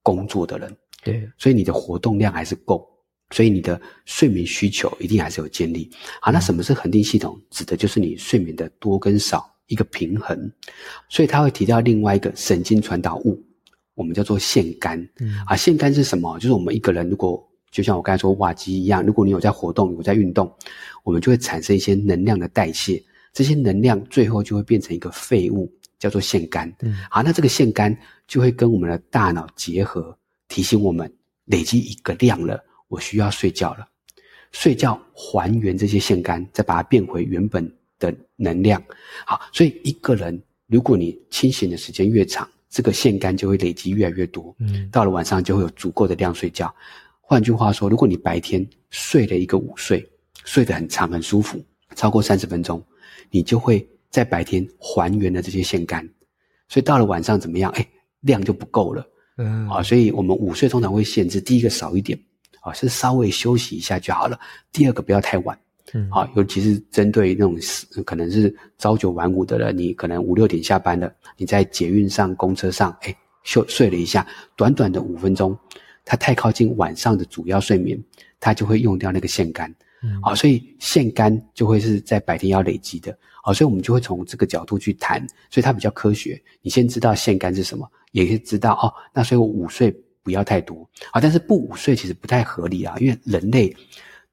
工作的人，对，所以你的活动量还是够。所以你的睡眠需求一定还是有建立。好，那什么是恒定系统？指的就是你睡眠的多跟少一个平衡。所以他会提到另外一个神经传导物，我们叫做腺苷。啊，腺苷是什么？就是我们一个人如果就像我刚才说瓦基一样，如果你有在活动，有在运动，我们就会产生一些能量的代谢，这些能量最后就会变成一个废物，叫做腺苷。嗯好，那这个腺苷就会跟我们的大脑结合，提醒我们累积一个量了。我需要睡觉了，睡觉还原这些腺苷，再把它变回原本的能量。好，所以一个人，如果你清醒的时间越长，这个腺苷就会累积越来越多。嗯，到了晚上就会有足够的量睡觉。换句话说，如果你白天睡了一个午睡，睡得很长很舒服，超过三十分钟，你就会在白天还原了这些腺苷。所以到了晚上怎么样？哎，量就不够了。嗯，啊，所以我们午睡通常会限制第一个少一点。啊，是稍微休息一下就好了。第二个，不要太晚，嗯，啊，尤其是针对那种可能是朝九晚五的人，你可能五六点下班了，你在捷运上、公车上，哎，休睡了一下，短短的五分钟，它太靠近晚上的主要睡眠，它就会用掉那个腺苷，嗯，啊，所以腺苷就会是在白天要累积的，好，所以我们就会从这个角度去谈，所以它比较科学。你先知道腺苷是什么，也可以知道哦，那所以我午睡。不要太多啊，但是不午睡其实不太合理啊，因为人类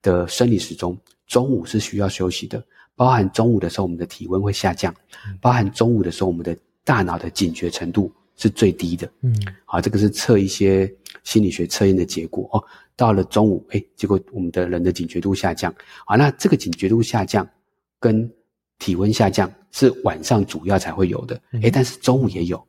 的生理时钟中午是需要休息的，包含中午的时候我们的体温会下降，包含中午的时候我们的大脑的警觉程度是最低的。嗯，好，这个是测一些心理学测验的结果哦。到了中午，哎，结果我们的人的警觉度下降。好，那这个警觉度下降跟体温下降是晚上主要才会有的，哎，但是中午也有。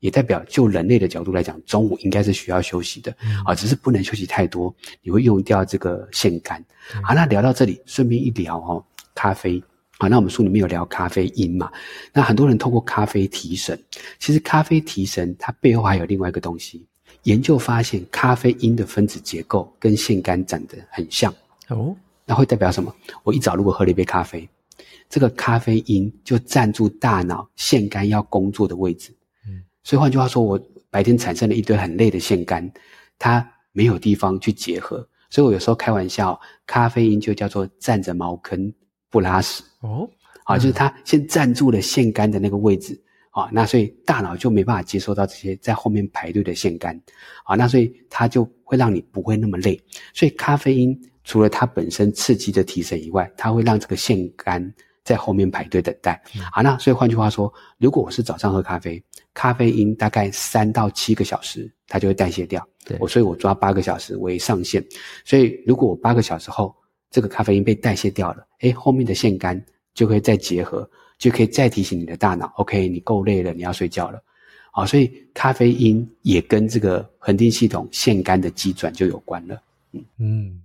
也代表就人类的角度来讲，中午应该是需要休息的啊，只是不能休息太多，你会用掉这个腺苷。好，那聊到这里，顺便一聊哦，咖啡。好，那我们书里面有聊咖啡因嘛？那很多人透过咖啡提神，其实咖啡提神，它背后还有另外一个东西。研究发现，咖啡因的分子结构跟腺苷长得很像哦。那会代表什么？我一早如果喝了一杯咖啡，这个咖啡因就占住大脑腺苷要工作的位置。嗯，所以换句话说，我白天产生了一堆很累的腺苷，它没有地方去结合，所以我有时候开玩笑，咖啡因就叫做站着茅坑不拉屎哦，啊，就是它先占住了腺苷的那个位置啊，那所以大脑就没办法接收到这些在后面排队的腺苷。啊，那所以它就会让你不会那么累。所以咖啡因除了它本身刺激的提神以外，它会让这个腺苷在后面排队等待。好，那所以换句话说，如果我是早上喝咖啡，咖啡因大概三到七个小时它就会代谢掉。对，我所以我抓八个小时为上限。所以如果我八个小时后，这个咖啡因被代谢掉了，诶，后面的腺苷就可以再结合，就可以再提醒你的大脑，OK，你够累了，你要睡觉了，好，所以咖啡因也跟这个恒定系统腺苷的机转就有关了，嗯嗯，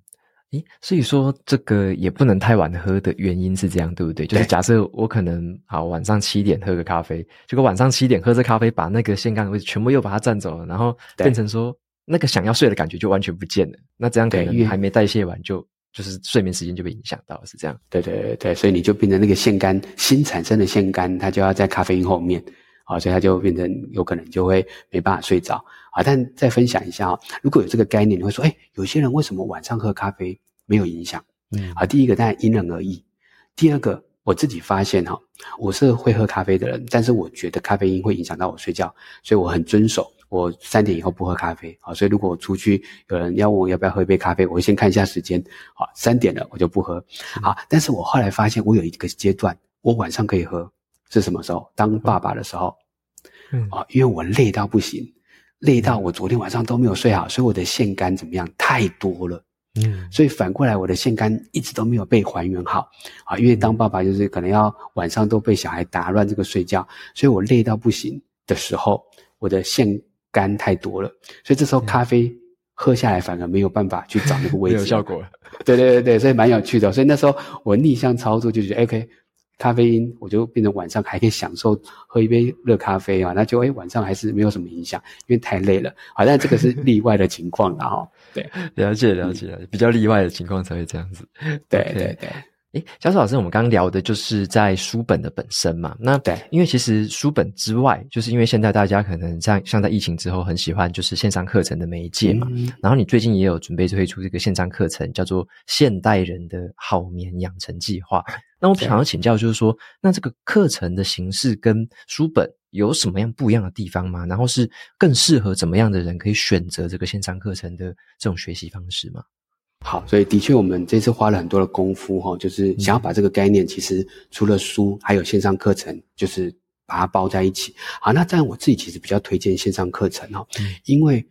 诶，所以说这个也不能太晚喝的原因是这样，对不对？就是假设我可能好晚上七点喝个咖啡，结果晚上七点喝这咖啡把那个腺苷的位置全部又把它占走了，然后变成说那个想要睡的感觉就完全不见了，那这样可能还没代谢完就。就是睡眠时间就被影响到了，是这样。对对对对，所以你就变成那个腺苷新产生的腺苷，它就要在咖啡因后面，啊，所以他就变成有可能就会没办法睡着啊。但再分享一下啊，如果有这个概念，你会说，哎，有些人为什么晚上喝咖啡没有影响？嗯，啊，第一个当然因人而异，第二个我自己发现哈，我是会喝咖啡的人，但是我觉得咖啡因会影响到我睡觉，所以我很遵守。我三点以后不喝咖啡，好，所以如果我出去有人要问我要不要喝一杯咖啡，我会先看一下时间，好，三点了我就不喝，好，但是我后来发现我有一个阶段，我晚上可以喝，是什么时候？当爸爸的时候，嗯，啊，因为我累到不行，累到我昨天晚上都没有睡好，所以我的腺苷怎么样？太多了，嗯，所以反过来我的腺苷一直都没有被还原好，啊，因为当爸爸就是可能要晚上都被小孩打乱这个睡觉，所以我累到不行的时候，我的腺苷太多了，所以这时候咖啡喝下来反而没有办法去找那个 位置，没有效果。对对对对，所以蛮有趣的。所以那时候我逆向操作，就觉得 OK，咖啡因我就变成晚上还可以享受喝一杯热咖啡啊，那就哎晚上还是没有什么影响，因为太累了。好，但这个是例外的情况啊哈。对，了解了解了解，比较例外的情况才会这样子。对对对。诶，小树老师，我们刚刚聊的就是在书本的本身嘛。那对，因为其实书本之外，就是因为现在大家可能像像在疫情之后，很喜欢就是线上课程的媒介嘛。嗯、然后你最近也有准备推出这个线上课程，叫做《现代人的好眠养成计划》。那我想要请教，就是说，那这个课程的形式跟书本有什么样不一样的地方吗？然后是更适合怎么样的人可以选择这个线上课程的这种学习方式吗？好，所以的确，我们这次花了很多的功夫，哈，就是想要把这个概念，其实除了书，还有线上课程，就是把它包在一起。好，那这样我自己其实比较推荐线上课程，哈，因为，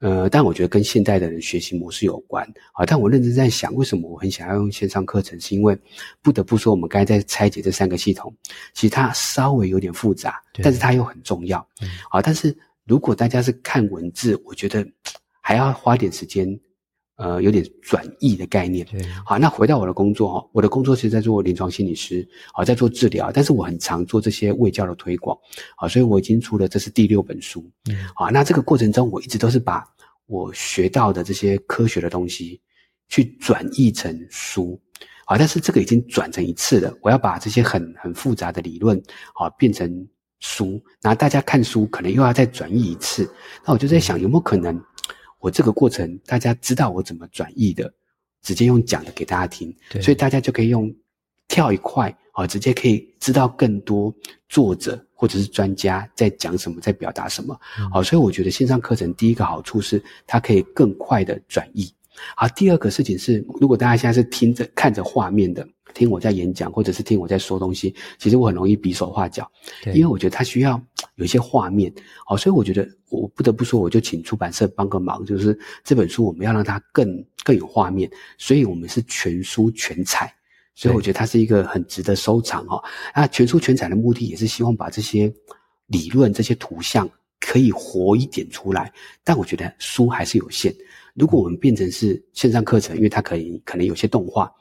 呃，但我觉得跟现代的人学习模式有关，啊，但我认真在想，为什么我很想要用线上课程，是因为不得不说，我们刚才在拆解这三个系统，其实它稍微有点复杂，但是它又很重要，好，但是如果大家是看文字，我觉得还要花点时间。呃，有点转译的概念。对，好，那回到我的工作哦，我的工作是在做临床心理师，好，在做治疗，但是我很常做这些卫教的推广，好，所以我已经出了这是第六本书，嗯，好，那这个过程中我一直都是把我学到的这些科学的东西去转译成书，好，但是这个已经转成一次了，我要把这些很很复杂的理论，好，变成书，然后大家看书可能又要再转译一次，那我就在想有没有可能。我这个过程，大家知道我怎么转译的，直接用讲的给大家听，对，所以大家就可以用跳一块啊，直接可以知道更多作者或者是专家在讲什么，在表达什么。好，嗯，所以我觉得线上课程第一个好处是它可以更快的转译。好，第二个事情是，如果大家现在是听着看着画面的。听我在演讲，或者是听我在说东西，其实我很容易比手画脚，因为我觉得它需要 有一些画面，好，所以我觉得我不得不说，我就请出版社帮个忙，就是这本书我们要让它更更有画面，所以我们是全书全彩，所以我觉得它是一个很值得收藏哈。那全书全彩的目的也是希望把这些理论、这些图像可以活一点出来，但我觉得书还是有限。如果我们变成是线上课程，因为它可以可能有些动画，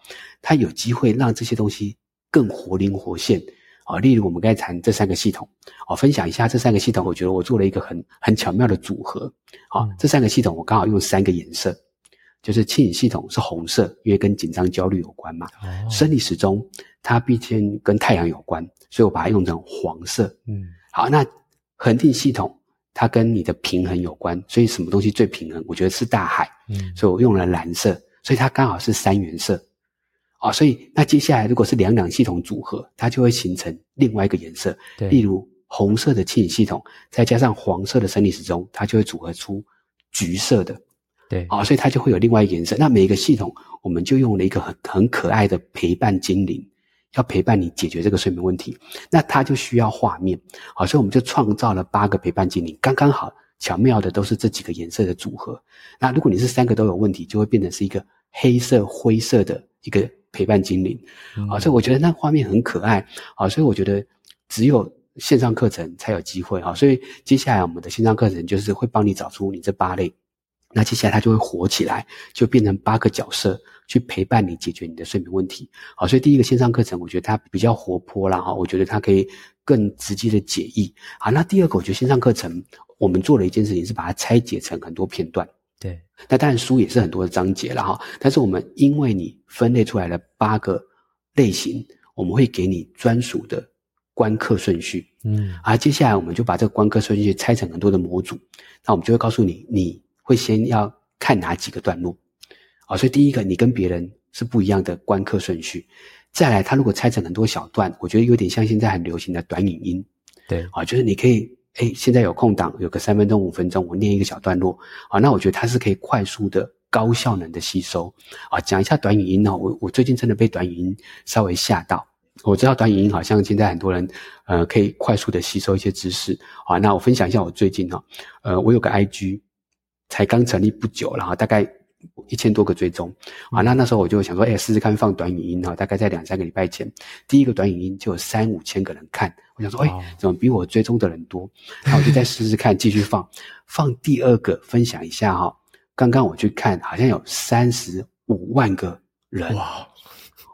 它有机会让这些东西更活灵活现啊。例如我们刚才谈这三个系统，我分享一下这三个系统，我觉得我做了一个很很巧妙的组合。好，这三个系统我刚好用三个颜色，就是轻盈系统是红色，因为跟紧张焦虑有关嘛。生理时钟它毕竟跟太阳有关，所以我把它用成黄色。嗯，好，那恒定系统。它跟你的平衡有关，所以什么东西最平衡？我觉得是大海，嗯，所以我用了蓝色，所以它刚好是三原色，啊，所以那接下来如果是两两系统组合，它就会形成另外一个颜色，对，例如红色的气体系统，再加上黄色的生理时钟，它就会组合出橘色的，对，啊，所以它就会有另外一个颜色。那每一个系统，我们就用了一个很很可爱的陪伴精灵。要陪伴你解决这个睡眠问题，那它就需要画面，好，所以我们就创造了八个陪伴精灵，刚刚好巧妙的都是这几个颜色的组合。那如果你是三个都有问题，就会变成是一个黑色灰色的一个陪伴精灵，好，所以我觉得那画面很可爱，好，所以我觉得只有线上课程才有机会，好，所以接下来我们的线上课程就是会帮你找出你这八类，那接下来它就会活起来，就变成八个角色。去陪伴你解决你的睡眠问题，好，所以第一个线上课程，我觉得它比较活泼啦，哈，我觉得它可以更直接的解译，好，那第二个，我觉得线上课程我们做了一件事情，是把它拆解成很多片段，对，那当然书也是很多的章节了哈，但是我们因为你分类出来了八个类型，我们会给你专属的观课顺序，嗯，啊，接下来我们就把这个观课顺序拆成很多的模组，那我们就会告诉你，你会先要看哪几个段落。啊，所以第一个，你跟别人是不一样的观课顺序。再来，他如果拆成很多小段，我觉得有点像现在很流行的短影音。对，啊，就是你可以，哎，现在有空档，有个三分钟、五分钟，我念一个小段落。啊，那我觉得它是可以快速的、高效能的吸收。啊，讲一下短影音呢，我我最近真的被短影音稍微吓到。我知道短影音好像现在很多人，呃，可以快速的吸收一些知识。啊，那我分享一下我最近哈，呃，我有个 IG，才刚成立不久，然后大概。一千多个追踪啊，那那时候我就想说，哎，试试看放短影音哈，大概在两三个礼拜前，第一个短影音就有三五千个人看，我想说，哎，怎么比我追踪的人多？那我就再试试看，继续放，放第二个分享一下哈。刚刚我去看，好像有三十五万个人，哇！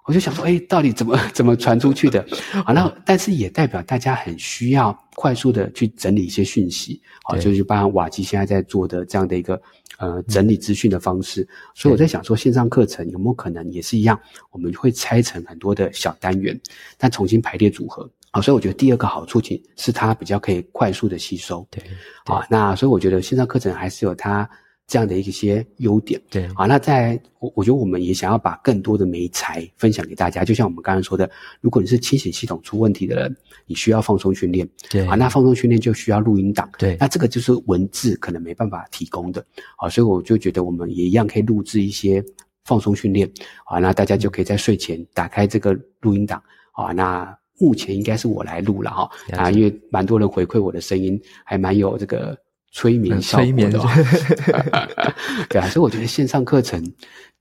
我就想说，哎，到底怎么 怎么传出去的？好，那但是也代表大家很需要快速的去整理一些讯息，好，就是帮瓦基现在在做的这样的一个。呃，整理资讯的方式，所以我在想说，线上课程有没有可能也是一样？我们会拆成很多的小单元，但重新排列组合。好，所以我觉得第二个好处，是它比较可以快速的吸收。对，好，那所以我觉得线上课程还是有它。这样的一些优点，对，啊，那在我我觉得我们也想要把更多的美材分享给大家，就像我们刚刚说的，如果你是清醒系统出问题的人，你需要放松训练，对，啊，那放松训练就需要录音档，对，那这个就是文字可能没办法提供的，啊，所以我就觉得我们也一样可以录制一些放松训练，啊，那大家就可以在睡前打开这个录音档，啊，那目前应该是我来录了哈，啊，因为蛮多人回馈我的声音还蛮有这个。催眠效果的，对啊，所以我觉得线上课程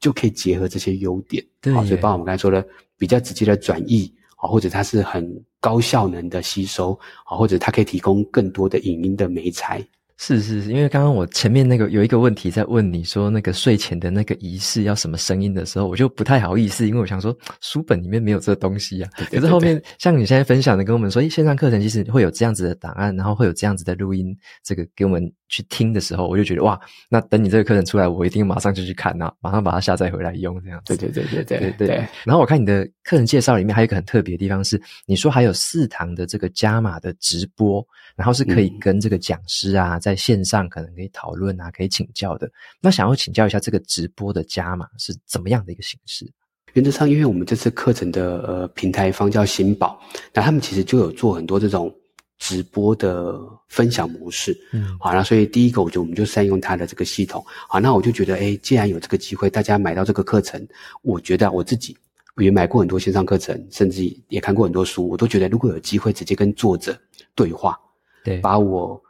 就可以结合这些优点，对，所以包括我们刚才说的比较直接的转译，啊，或者它是很高效能的吸收，啊，或者它可以提供更多的影音的媒材。是是是，因为刚刚我前面那个有一个问题在问你说那个睡前的那个仪式要什么声音的时候，我就不太好意思，因为我想说书本里面没有这个东西啊。对对对对，可是后面像你现在分享的跟我们说，诶，线上课程其实会有这样子的档案，然后会有这样子的录音，这个给我们去听的时候，我就觉得哇，那等你这个课程出来，我一定马上就去看啊，马上把它下载回来用这样子。对对对对对对对。然后我看你的课程介绍里面还有一个很特别的地方是，你说还有四堂的这个加码的直播。然后是可以跟这个讲师啊，在线上可能可以讨论啊，可以请教的。那想要请教一下，这个直播的加码是怎么样的一个形式？原则上，因为我们这次课程的呃平台方叫新宝，那他们其实就有做很多这种直播的分享模式。嗯，好，那所以第一个，我觉得我们就善用它的这个系统。好，那我就觉得，哎，既然有这个机会，大家买到这个课程，我觉得我自己也买过很多线上课程，甚至也看过很多书，我都觉得如果有机会直接跟作者对话。对，把我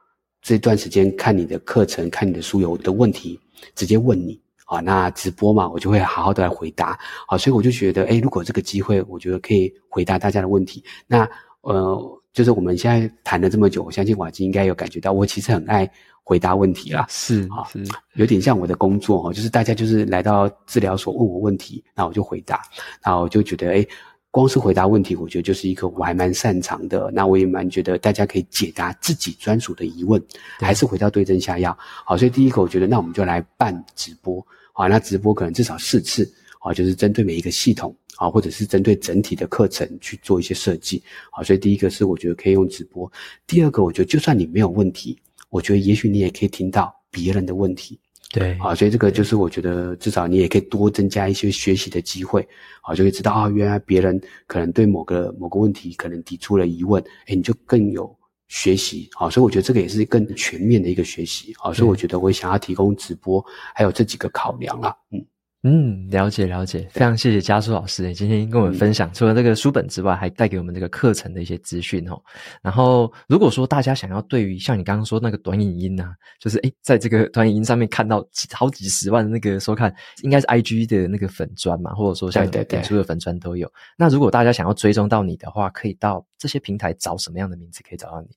这段时间看你的课程、看你的书有的问题直接问你啊，那直播嘛，我就会好好的来回答。好，所以我就觉得，哎，如果这个机会，我觉得可以回答大家的问题。那呃，就是我们现在谈了这么久，我相信瓦基应该有感觉到，我其实很爱回答问题啦。是啊，是有点像我的工作哦，就是大家就是来到治疗所问我问题，那我就回答，然后我就觉得，诶光是回答问题，我觉得就是一个我还蛮擅长的。那我也蛮觉得大家可以解答自己专属的疑问，还是回到对症下药。好，所以第一个我觉得，那我们就来办直播。好，那直播可能至少四次。好，就是针对每一个系统啊，或者是针对整体的课程去做一些设计。啊，所以第一个是我觉得可以用直播。第二个，我觉得就算你没有问题，我觉得也许你也可以听到别人的问题。对，啊，所以这个就是我觉得至少你也可以多增加一些学习的机会，啊，就会知道啊，原来别人可能对某个某个问题可能提出了疑问，哎，你就更有学习，好，所以我觉得这个也是更全面的一个学习，好，所以我觉得我想要提供直播，还有这几个考量啦，嗯。嗯，了解了解，非常谢谢嘉硕老师今天跟我们分享，除了这个书本之外，还带给我们这个课程的一些资讯哦。然后，如果说大家想要对于像你刚刚说那个短影音啊，就是诶，在这个短影音上面看到好几十万的那个收看，应该是 IG 的那个粉砖嘛，或者说像脸书的粉砖都有。那如果大家想要追踪到你的话，可以到这些平台找什么样的名字可以找到你？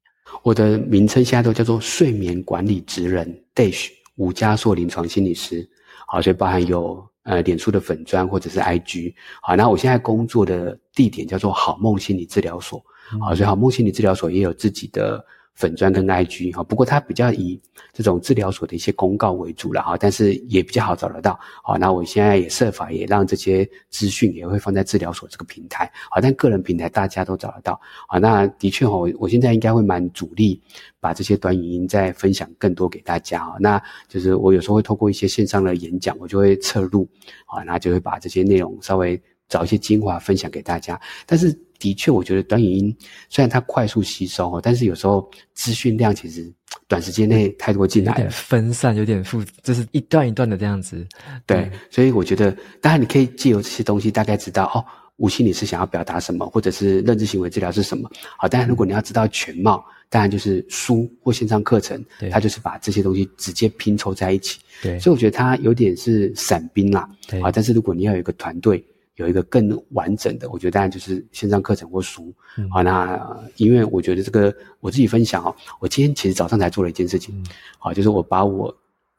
我的名称现在都叫做睡眠管理职人 Dash 吴嘉硕临床心理师，好，所以包含有。呃，脸书的粉砖或者是 IG，好，那我现在工作的地点叫做好梦心理治疗所，好，所以好梦心理治疗所也有自己的。粉专跟 IG 哈，不过它比较以这种治疗所的一些公告为主了哈，但是也比较好找得到。好，那我现在也设法也让这些资讯也会放在治疗所这个平台。好，但个人平台大家都找得到。好，那的确哈，我现在应该会蛮主力把这些短影音再分享更多给大家。哈，那就是我有时候会透过一些线上的演讲，我就会侧录，好，那就会把这些内容稍微找一些精华分享给大家。但是。的确，我觉得短语音虽然它快速吸收，但是有时候资讯量其实短时间内太多进来了，分散有点复，就是一段一段的这样子。对，嗯、所以我觉得，当然你可以借由这些东西，大概知道哦，吴心你是想要表达什么，或者是认知行为治疗是什么。好，当然如果你要知道全貌，当然就是书或线上课程，它就是把这些东西直接拼凑在一起。对，所以我觉得它有点是散兵啦。对，啊，但是如果你要有一个团队。有一个更完整的，我觉得当然就是线上课程或书。好、嗯哦，那因为我觉得这个我自己分享哦，我今天其实早上才做了一件事情，好、嗯哦，就是我把我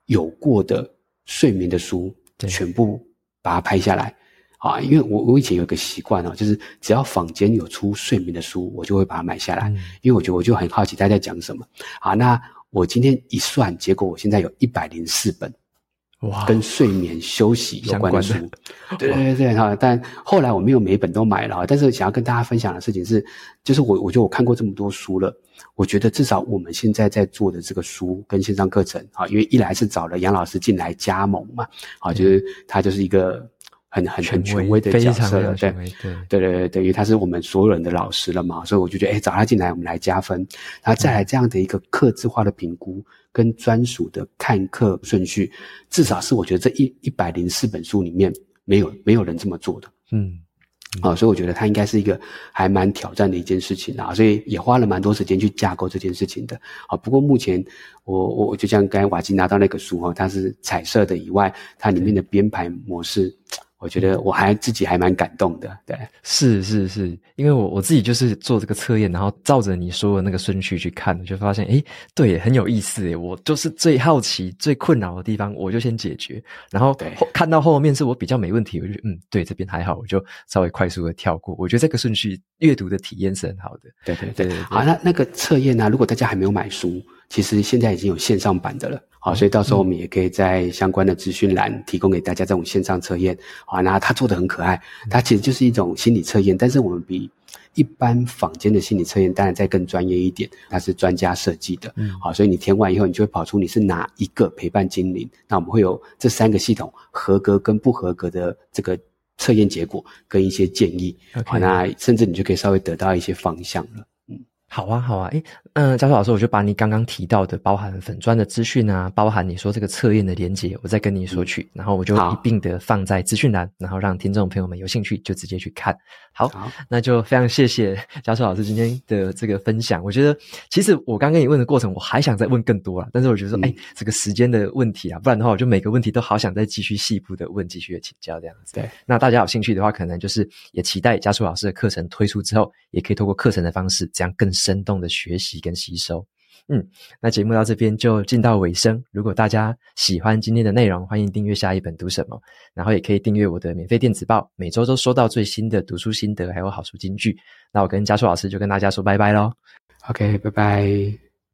有过的睡眠的书全部把它拍下来。啊，因为我我以前有一个习惯哦，就是只要坊间有出睡眠的书，我就会把它买下来，嗯、因为我觉得我就很好奇大家在讲什么。好，那我今天一算，结果我现在有一百零四本。哇，跟睡眠休息有关的书，的 对对对哈。但后来我没有每一本都买了，但是想要跟大家分享的事情是，就是我我觉得我看过这么多书了，我觉得至少我们现在在做的这个书跟线上课程啊，因为一来是找了杨老师进来加盟嘛，啊，就是他就是一个。很很很权威的角色了，对对。对对对，等于他是我们所有人的老师了嘛，所以我就觉得，哎，找他进来，我们来加分，然后再来这样的一个客制化的评估跟专属的看课顺序，至少是我觉得这一一百零四本书里面没有没有人这么做的，嗯，啊，所以我觉得他应该是一个还蛮挑战的一件事情啊，所以也花了蛮多时间去架构这件事情的，啊，不过目前我我就像刚才瓦基拿到那个书哈，它是彩色的以外，它里面的编排模式。我觉得我还自己还蛮感动的，对，是是是，因为我我自己就是做这个测验，然后照着你说的那个顺序去看，就发现，诶，对，很有意思，诶，我就是最好奇、最困扰的地方，我就先解决，然后后看到后面是我比较没问题，我就嗯，对，这边还好，我就稍微快速的跳过。我觉得这个顺序阅读的体验是很好的，对对对对。好，那那个测验呢，如果大家还没有买书，其实现在已经有线上版的了。好，所以到时候我们也可以在相关的资讯栏提供给大家这种线上测验。好，那它做的很可爱，它其实就是一种心理测验，但是我们比一般坊间的心理测验当然再更专业一点，它是专家设计的。嗯，好，所以你填完以后，你就会跑出你是哪一个陪伴精灵。那我们会有这三个系统合格跟不合格的这个测验结果跟一些建议。好，那甚至你就可以稍微得到一些方向了。好啊，好啊，诶，嗯，教授老师，我就把你刚刚提到的，包含粉砖的资讯啊，包含你说这个测验的连接，我再跟你索取，嗯、然后我就一并的放在资讯栏，然后让听众朋友们有兴趣就直接去看。好，好，那就非常谢谢教授老师今天的这个分享。我觉得其实我刚跟你问的过程，我还想再问更多啦，但是我觉得说，哎、嗯、这个时间的问题啊，不然的话，我就每个问题都好想再继续细部的问，继续的请教这样子。对，那大家有兴趣的话，可能就是也期待嘉硕老师的课程推出之后，也可以透过课程的方式，这样更生动的学习跟吸收。嗯，那节目到这边就进到尾声。如果大家喜欢今天的内容，欢迎订阅下一本读什么，然后也可以订阅我的免费电子报，每周都收到最新的读书心得，还有好书金句。那我跟嘉硕老师就跟大家说拜拜喽。OK，拜拜。